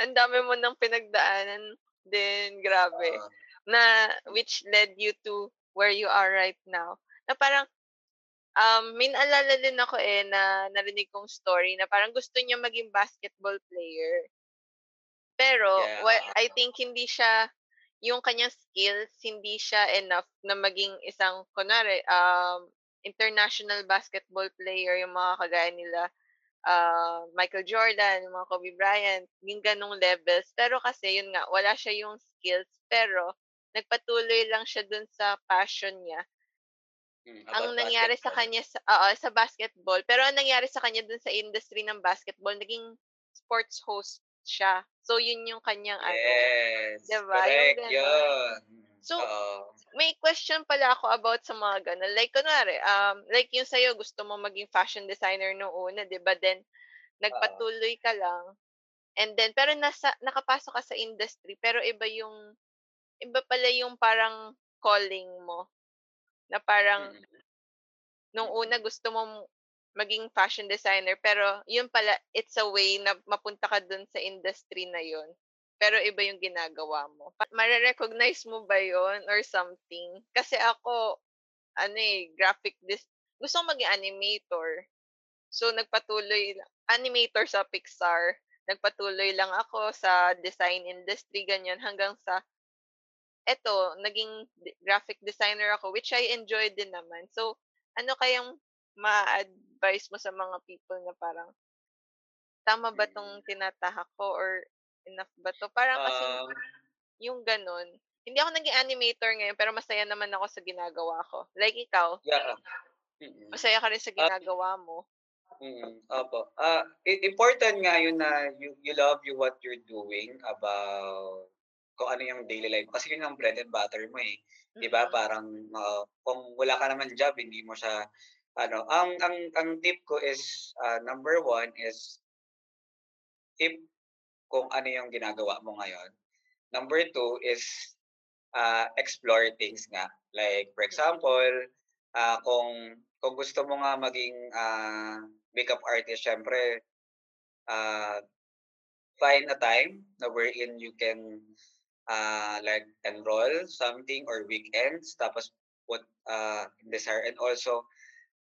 Ang dami mo nang pinagdaanan din, grabe. Oo. Na, which led you to where you are right now na parang um, may naalala din ako eh na narinig kong story na parang gusto niya maging basketball player. Pero Yeah. well, I think hindi siya yung kanyang skills hindi siya enough na maging isang kunwari um international basketball player yung mga kagaya nila uh, Michael Jordan, yung mga Kobe Bryant, yung ganong levels. Pero kasi yun nga, wala siya yung skills pero nagpatuloy lang siya dun sa passion niya Mm, ang nangyari sa kanya sa oo, sa basketball. Pero ang nangyari sa kanya dun sa industry ng basketball, naging sports host siya. So, yun yung kanyang ano. Yes. 'Di ba? Yung Correct ganon. yun. So, Oo. May question pala ako about sa mga ganun. Like, kunwari, um, like yung sa'yo, gusto mo maging fashion designer nung una, di ba? Then, nagpatuloy ka lang. And then, pero nasa, nakapasok ka sa industry, pero iba yung, iba pala yung parang calling mo. Na parang, Mm. nung una gusto mo maging fashion designer, pero yun pala, it's a way na mapunta ka dun sa industry na yun. Pero iba yung ginagawa mo. Mare-recognize mo ba yon or something? Kasi ako, ano eh, graphic dis... Gusto ko maging animator. So, nagpatuloy, animator sa Pixar. Nagpatuloy lang ako sa design industry, ganyan, hanggang sa, eto, naging graphic designer ako, which I enjoyed din naman. So, ano kayang ma-advise mo sa mga people na parang, tama ba tong tinatahak ko or enough ba to? Parang kasi Um, yung ganun. Hindi ako naging animator ngayon, pero masaya naman ako sa ginagawa ko. Like ikaw, yeah. Mm-mm. masaya ka rin sa ginagawa mo. Mm, opo. Ah, i- important nga yun na you, you love you what you're doing about kung ano yung daily life. Kasi yun ang bread and butter mo eh. Di ba? Mm-mm. Parang ah, kung wala ka naman job, hindi mo siya ano, ang ang ang tip ko is ah, number one is tip kung ano yung ginagawa mo ngayon. Number two is uh, explore things nga. Like, for example, uh, kung kung gusto mo nga maging uh, makeup artist, syempre, uh, find a time na wherein you can uh, like enroll something or weekends, tapos put uh, desire. And also,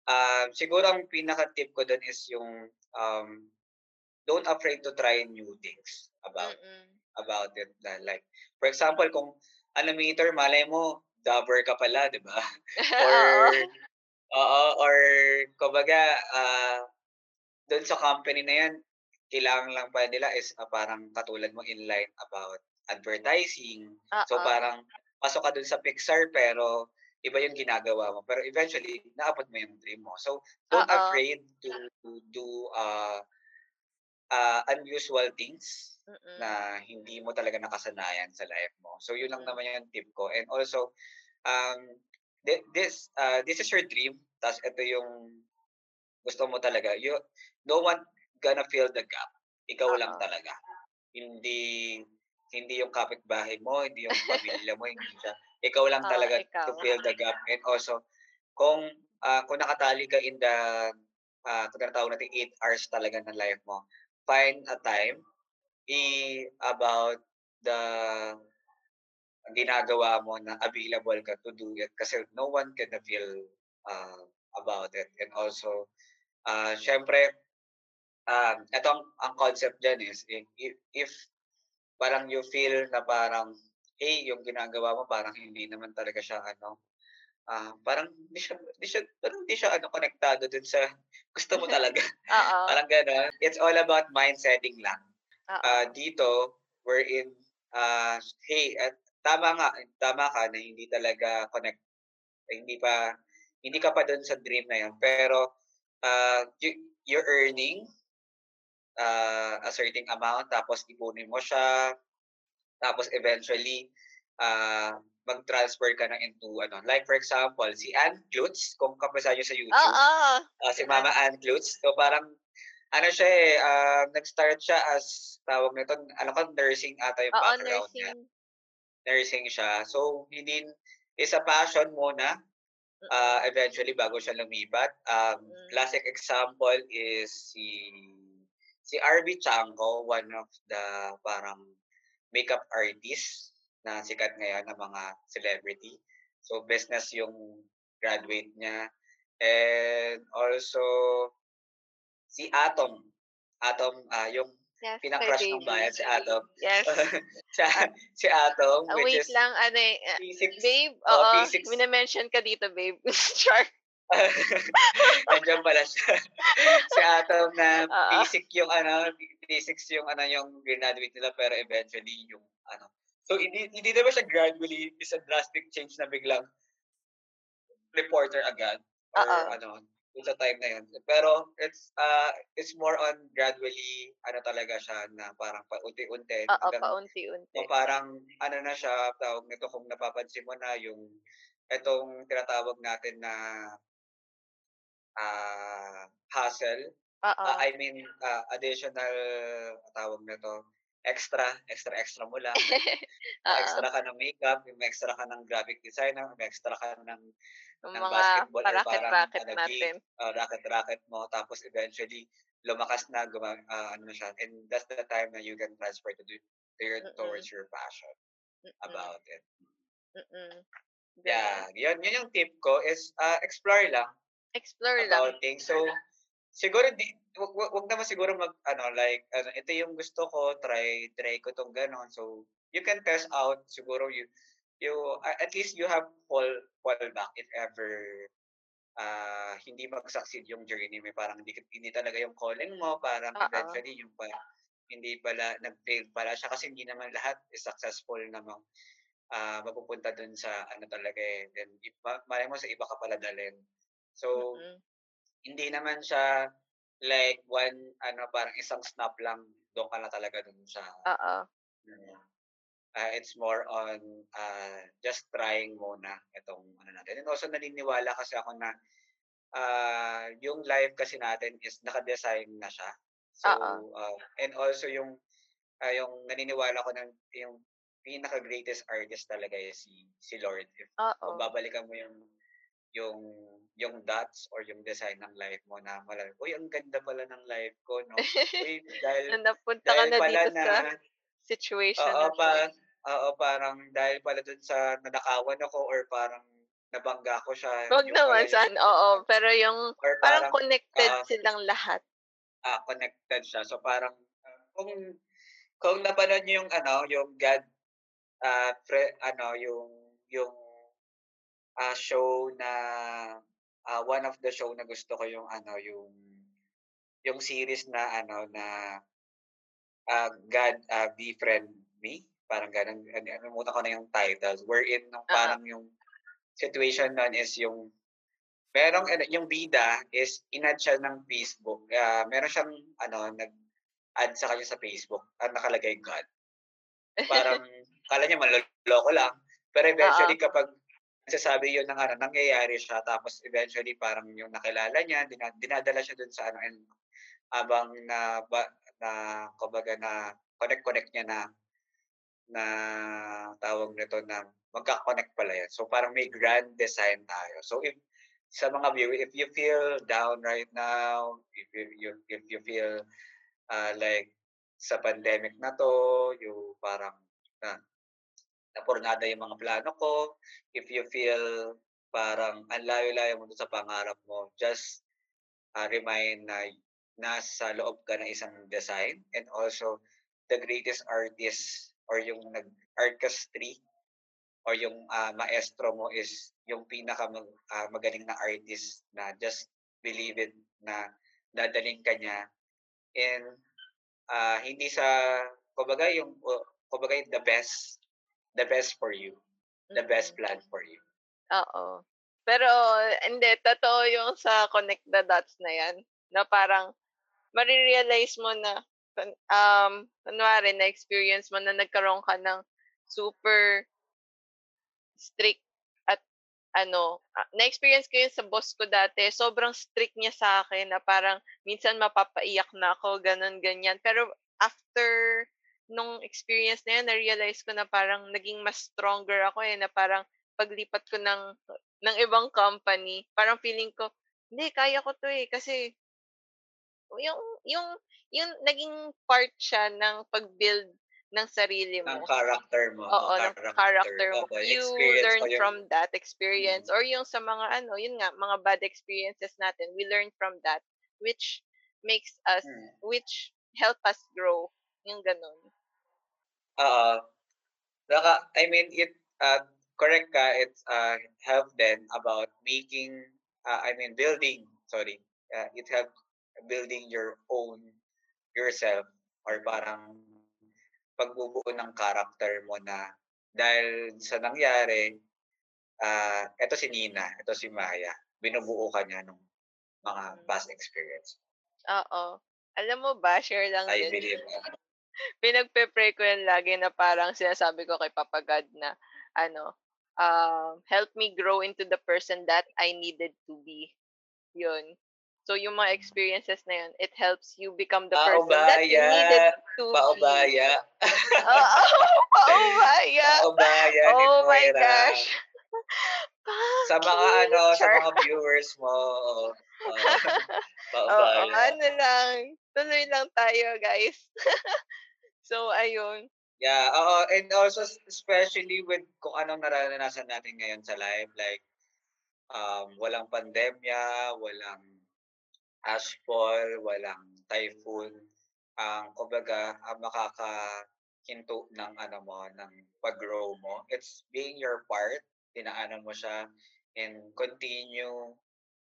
uh, siguro ang pinaka-tip ko dun is yung um, don't afraid to try new things about Mm-mm. about it. Na, like, for example, kung animator, malay mo, dabber ka pala, di ba? [laughs] or, Oo. or, kumbaga, uh, doon sa company na yan, kailangan lang pa nila is uh, parang katulad mo in line about advertising. So, Oo. parang, pasok ka doon sa Pixar, pero iba yung ginagawa mo. Pero eventually, naabot mo yung dream mo. So, don't Oo. afraid to, to do uh, uh, unusual things Mm-mm. na hindi mo talaga nakasanayan sa life mo. So yun lang Mm. naman yung tip ko. And also um thi- this uh, this is your dream. Tapos ito yung gusto mo talaga. You no one gonna fill the gap. Ikaw lang Oo. talaga. Hindi hindi yung kapitbahay mo, hindi yung pamilya mo, hindi siya. Ikaw lang Oo, talaga ikaw. to fill the gap. And also kung uh, kung nakatali ka in the uh, tinatawag natin 8 hours talaga ng life mo, find a time i about the ginagawa mo na available ka to do it kasi no one can feel uh, about it. And also uh, syempre um ito ang, ang concept dyan is if, if parang you feel na parang, hey, yung ginagawa mo parang hindi naman talaga siya ano, ah, parang hindi siya hindi siya parang hindi siya ano, konektado dun sa [laughs] gusto mo [laughs] talaga. Oo. Parang gano'n. It's all about mind-setting lang. Oo. Ah, dito, wherein, ah, hey, at tama nga, tama ka na hindi talaga connect hindi pa hindi ka pa dun sa dream na yun. Pero, ah, you you're earning, ah, a certain amount tapos ipunin mo siya, tapos eventually, ah, mag-transfer ka na into ano, like for example, si Ann Klutz, kung kabisa niyo sa YouTube, Oo. ah, si Si Mama Ann Klutz. So parang ano siya eh, ah, nag-start siya as tawag nito, ano ka, nursing ata yung Oo, background niya. nursing. Nursing siya. So hindi is a passion muna, Mm. eventually bago siya lumipat. Um, Mm. classic example is si si RB Chanko, one of the parang makeup artist na sikat ngayon na mga celebrity. So business yung graduate niya. And also si Atom. Atom, ah, yung Yes, Sir pinang-crush ng bayan si Atom. Yes. [laughs] si, si Atom, Ah, which wait is lang, ano eh, ah, P6. babe, Oh, oo, P6. mina-mention ka dito, babe. [laughs] Char. [laughs] Nandiyan pala siya. si Atom na Oo. P6 yung ano, P6 yung ano yung graduate nila pero eventually yung. So hindi hindi naman siya gradually is a drastic change na biglang reporter agad or Oo. ano dun sa time na yun. Pero it's uh it's more on gradually ano talaga siya na parang paunti-unti Oo, paunti-unti. o parang ano na siya tawag nito kung napapansin mo na yung etong tinatawag natin na ah hustle Oo. Ah, I mean, ah, additional tawag nito, extra, extra, extra mo lang. [laughs] Extra ka ng makeup, may extra ka ng graphic designer, may extra ka ng, ng mga basketball or parang paraket-raket ano, natin. gig, ah, racket-racket mo, tapos eventually, lumakas na, guma, ah, ano siya, and that's the time na you can transfer to, to your, Mm-mm. towards your passion Mm-mm. about it. Mm-mm. Yeah, yun, yun yung tip ko is ah, explore lang Explore lang. about things. So, siguro di wag, wag, wag naman siguro mag ano like ano ito yung gusto ko, try try ko tong ganon. So, you can test out siguro you you a- at least you have fall fall back if ever ah hindi mag-succeed yung journey mo parang hindi hindi talaga yung calling mo, parang Oo. eventually yung pa, hindi pala nag-fail pala siya kasi hindi naman lahat is successful na mag, ah, mapupunta dun sa ano talaga eh. Then iba, malay mo sa iba ka pala dalhin. So, Mm-mm. hindi naman siya like one ano parang isang snap lang doon ka na talaga dun sa Oo. ano, ah, it's more on ah, just trying muna itong ano natin. And also naniniwala kasi ako na ah, yung life kasi natin is naka-design na siya. So ah, and also yung ah, yung naniniwala ko na yung pinaka greatest artist talaga is si si Lord. If kung babalikan mo yung yung yung dots or yung design ng life mo na mala, uy, ang ganda pala ng life ko, no? [laughs] Uy, dahil, Na napunta ka dahil na pala dito na, sa situation oo, na pa, oo, parang dahil pala dun sa nanakawan ako or parang nabangga ko siya, Wag yung pala naman san, oo. Pero yung or parang parang connected ah, silang lahat. ah, connected siya. So parang, kung, kung napanood niyo yung ano, yung God, ah, pre, ano, yung, yung ah, show na ah, one of the show na gusto ko yung ano yung yung series na ano na ah, God ah, befriend me. Parang ganun ano nalimutan ko na yung titles. Wherein nung parang yung situation nun is yung merong ano, yung bida is inad siya ng Facebook. Ah meron siyang ano nag add sa kanya sa Facebook ang nakalagay God. Parang [laughs] kala niya manloloko lang. Pero eventually Oo. kapag nagsasabi yun ng ano, nangyayari siya tapos eventually parang yung nakilala niya, dina, dinadala siya dun sa ano and habang na ba, na kumbaga na connect-connect niya na na tawag nito na magka-connect pala yan. So parang may grand design tayo. So if sa mga viewer, if you feel down right now, if you, you if you feel uh, like sa pandemic na to, yung parang na napurnada yung mga plano ko, if you feel parang ang layo-layo mo sa pangarap mo, just uh, remind na nasa loob ka ng isang design and also the greatest artist or yung nag-artistry or yung uh, maestro mo is yung pinaka mag, uh, magaling na artist na just believe it na dadaling ka niya. And uh, hindi sa kumbaga yung uh, kumbaga the best the best for you the best plan for you Oo. Pero hindi totoo yung sa connect the dots na yan na parang marirealize mo na um kunwari na experience mo na nagkaroon ka ng super strict at ano, uh, na-experience ko yun sa boss ko dati. Sobrang strict niya sa akin na parang minsan mapapaiyak na ako, ganun, ganyan. Pero after nung experience na yun, na-realize ko na parang naging mas stronger ako eh, na parang paglipat ko ng, ng ibang company, parang feeling ko, hindi, kaya ko to eh, kasi yung, yung, yung naging part siya ng pag-build ng sarili mo. Ng character mo. Oo, ng character, character mo. Okay, You learn yung- from that experience. Mm. Or yung sa mga ano, yun nga, mga bad experiences natin, we learn from that, which makes us, Hmm. which help us grow. Yung ganun. Oo. Naka, I mean, it, uh, correct ka, it's uh, help then about making, uh, I mean, building, sorry, uh, it help building your own yourself or parang pagbubuo ng character mo na dahil sa nangyari, ah eto si Nina, eto si Maya, binubuo ka niya nung mga past experience. Oo. Alam mo ba, share lang I din. believe. Pinagpe-pray ko yan lagi na parang sinasabi ko kay Papa God na, ano, um, help me grow into the person that I needed to be. Yun. So, yung mga experiences na yun, it helps you become the person that you needed Paubaya, to be. paubaya. Oo, [laughs] paubaya. Paubaya Oh my Moira. gosh. [laughs] Sa mga ano, sa mga viewers mo. Oo, [laughs] paubaya. ano lang. Tuloy lang tayo, guys. So, ayun. Yeah, oo, and also especially with kung anong nararanasan natin ngayon sa life, like um, walang pandemya, walang ashfall, walang typhoon. Ang kumbaga, ang makakahinto ng ano mo, ng pag-grow mo, it's being your part, dinaanan mo siya, and continue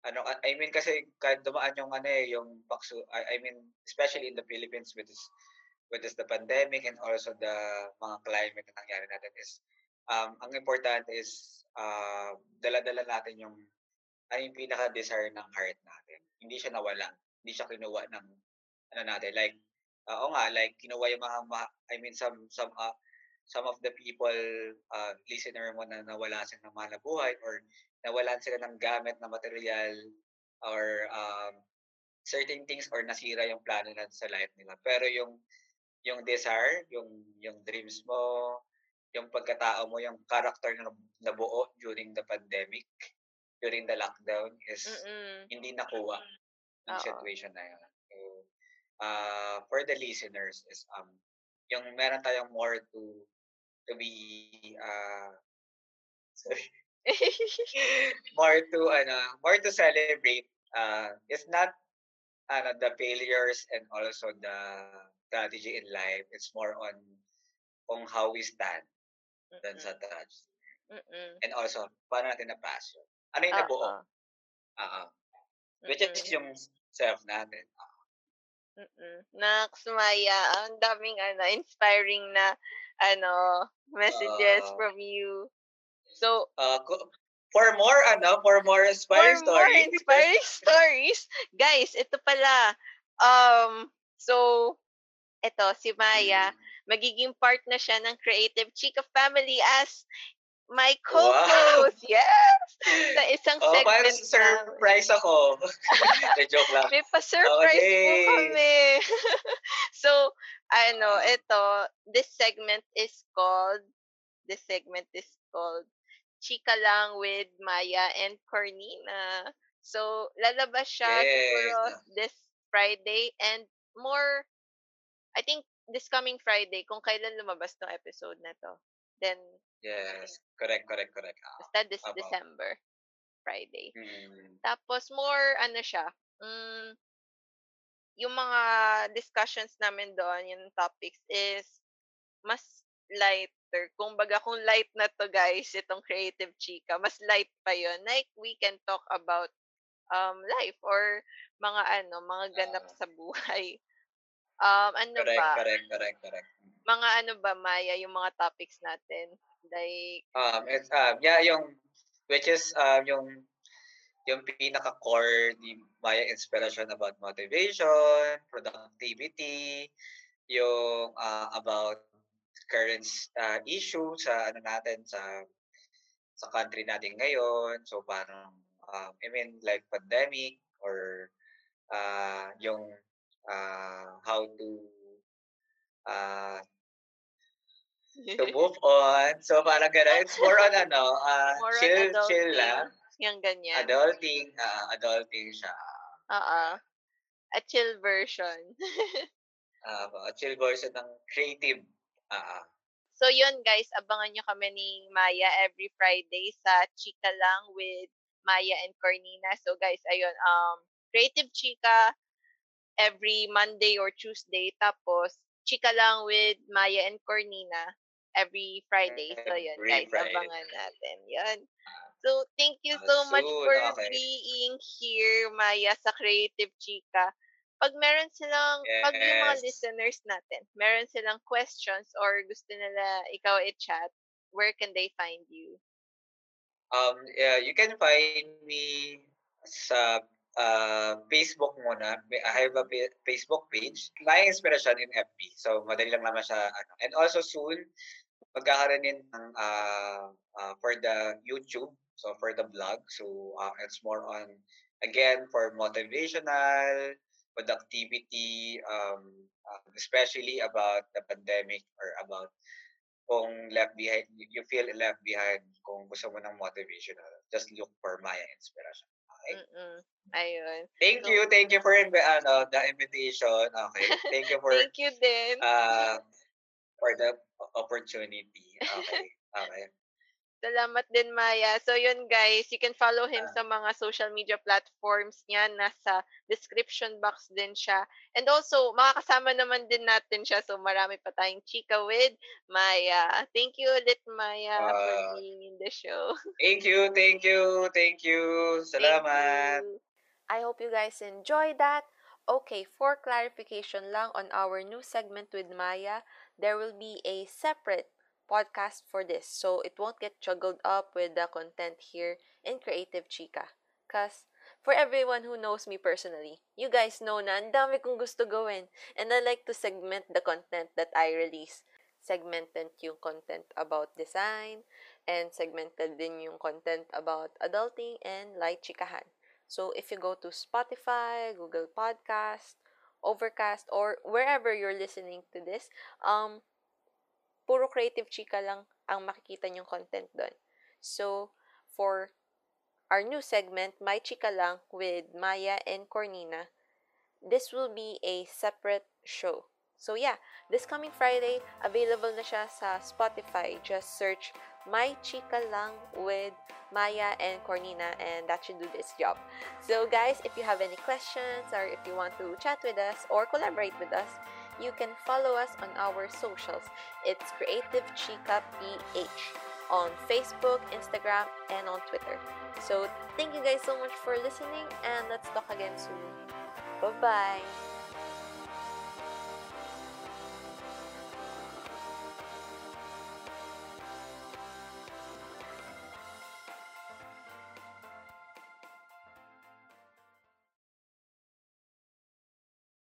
ano I mean kasi kahit dumaan yung ano eh yung paksu I, I mean especially in the Philippines with this with this the pandemic and also the mga climate na nangyari natin is um ang importante is uh, dala-dala natin yung ano yung pinaka-desire ng heart natin. Hindi siya nawala. Hindi siya kinuha ng ano natin like uh, oo nga like kinuha yung mga ma- I mean some some uh, some of the people uh, listener mo na nawala sila ng mahal na buhay or nawalan sila ng gamit na material or um, certain things or nasira yung plano na sa life nila. Pero yung yung desire, yung yung dreams mo, yung pagkatao mo, yung character na nabuo during the pandemic, during the lockdown is Mm-mm. hindi nakuha ng situation na yun. So, uh, for the listeners is um yung meron tayong more to to be uh [laughs] sorry, [laughs] more to ano, more to celebrate. Uh, it's not ano, the failures and also the strategy in life. It's more on on how we stand dun sa touch. Mm-mm. And also, paano natin na-pass yun? Ano yung nabuo? Oo. Oo. Which is Mm-mm. yung self natin. Mm-mm. Nax, Maya, ang daming ano, inspiring na ano, messages Oo. from you. So, Uh, for more, ano, for more for inspiring more stories. inspiring [laughs] stories, guys, ito pala. Um, so, ito, si Maya, Mm. magiging part na siya ng Creative Chica Family as my Wow. co-host. Yes! Sa [laughs] isang Oh, parang segment namin. surprise ako. [laughs] De joke lang. May pa-surprise po Okay. kami. [laughs] so, ano, Ah. ito, this segment is called, this segment is called Chika Lang with Maya and Cornina. So, lalabas siya siguro Yes. this Friday and more, I think this coming Friday, kung kailan lumabas tong episode na to. Then, Yes. Correct, correct, correct. Ah, basta this Apo. December, Friday. mm. Tapos more ano siya, mm, yung mga discussions namin doon, yung topics is mas lighter. Kung baga, kung light na to guys, itong creative chika, mas light pa yon Like, we can talk about um life or mga ano, mga ganap Oo. sa buhay. Um, ano Correct, ba? correct, correct, correct. Mga ano ba, Maya, yung mga topics natin? Like, Um, it's, um, yeah, yung, which is, um, yung, yung pinaka-core ni Maya Inspiration about motivation, productivity, yung uh, about current uh, issue sa ano natin sa sa country natin ngayon. So parang um, I mean like pandemic or uh, yung uh, how to uh, to [laughs] move on. So parang gano'n. It's more on ano, uh, more chill, on chill lang. Yung ganyan. Adulting, uh, adulting siya. Oo. A chill version. [laughs] Uh, a chill version ng creative. Uh, so yun guys, abangan nyo kami ni Maya every Friday sa Chika Lang with Maya and Cornina. So guys, ayun, um, Creative Chika every Monday or Tuesday. Tapos, Chika Lang with Maya and Cornina every Friday. So yun Every guys, Friday. abangan natin. Yun. So, thank you Uh, so much for okay. being here, Maya, sa Creative Chika. Pag meron silang, pag yung mga Yes. listeners natin, meron silang questions or gusto nila ikaw i-chat, where can they find you? Um, yeah, you can find me sa uh, Facebook muna. I have a Facebook page. My inspiration in FB. So, madali lang naman siya. Ano. And also soon, magkakaroon din ng uh, uh, for the YouTube. So, for the blog. So, uh, it's more on, again, for motivational, productivity, um, um, especially about the pandemic or about kung left behind, you feel left behind kung gusto mo ng motivational, just look for Maya Inspiration. Mm-mm. Ayun. Thank you, thank you for invi- ano, the invitation. Okay. [laughs] Thank you for Thank you din. uh, [laughs] for the opportunity. Okay. Okay. Salamat din, Maya. So, yun guys, you can follow him Ah. sa mga social media platforms niya. Nasa description box din siya. And also, makakasama naman din natin siya. So, marami pa tayong chika with Maya. Thank you ulit, Maya, for Ah. being in the show. [laughs] Thank you, thank you, thank you. Salamat. Thank you. I hope you guys enjoyed that. Okay, for clarification lang on our new segment with Maya, there will be a separate podcast for this. So it won't get juggled up with the content here in Creative Chica. Cause for everyone who knows me personally, you guys know na ang dami kong gusto gawin. And I like to segment the content that I release. Segmented yung content about design, and segmented din yung content about adulting and light chikahan. So if you go to Spotify, Google Podcast, Overcast, or wherever you're listening to this, um, puro creative chika lang ang makikita nyong content doon. So, for our new segment, My Chika Lang with Maya and Cornina, this will be a separate show. So yeah, this coming Friday, available na siya sa Spotify. Just search My Chika Lang with Maya and Cornina and that should do this job. So guys, if you have any questions or if you want to chat with us or collaborate with us, you can follow us on our socials. It's Creative Chica PH on Facebook, Instagram, and on Twitter. So thank you guys so much for listening and let's talk again soon. Bye-bye.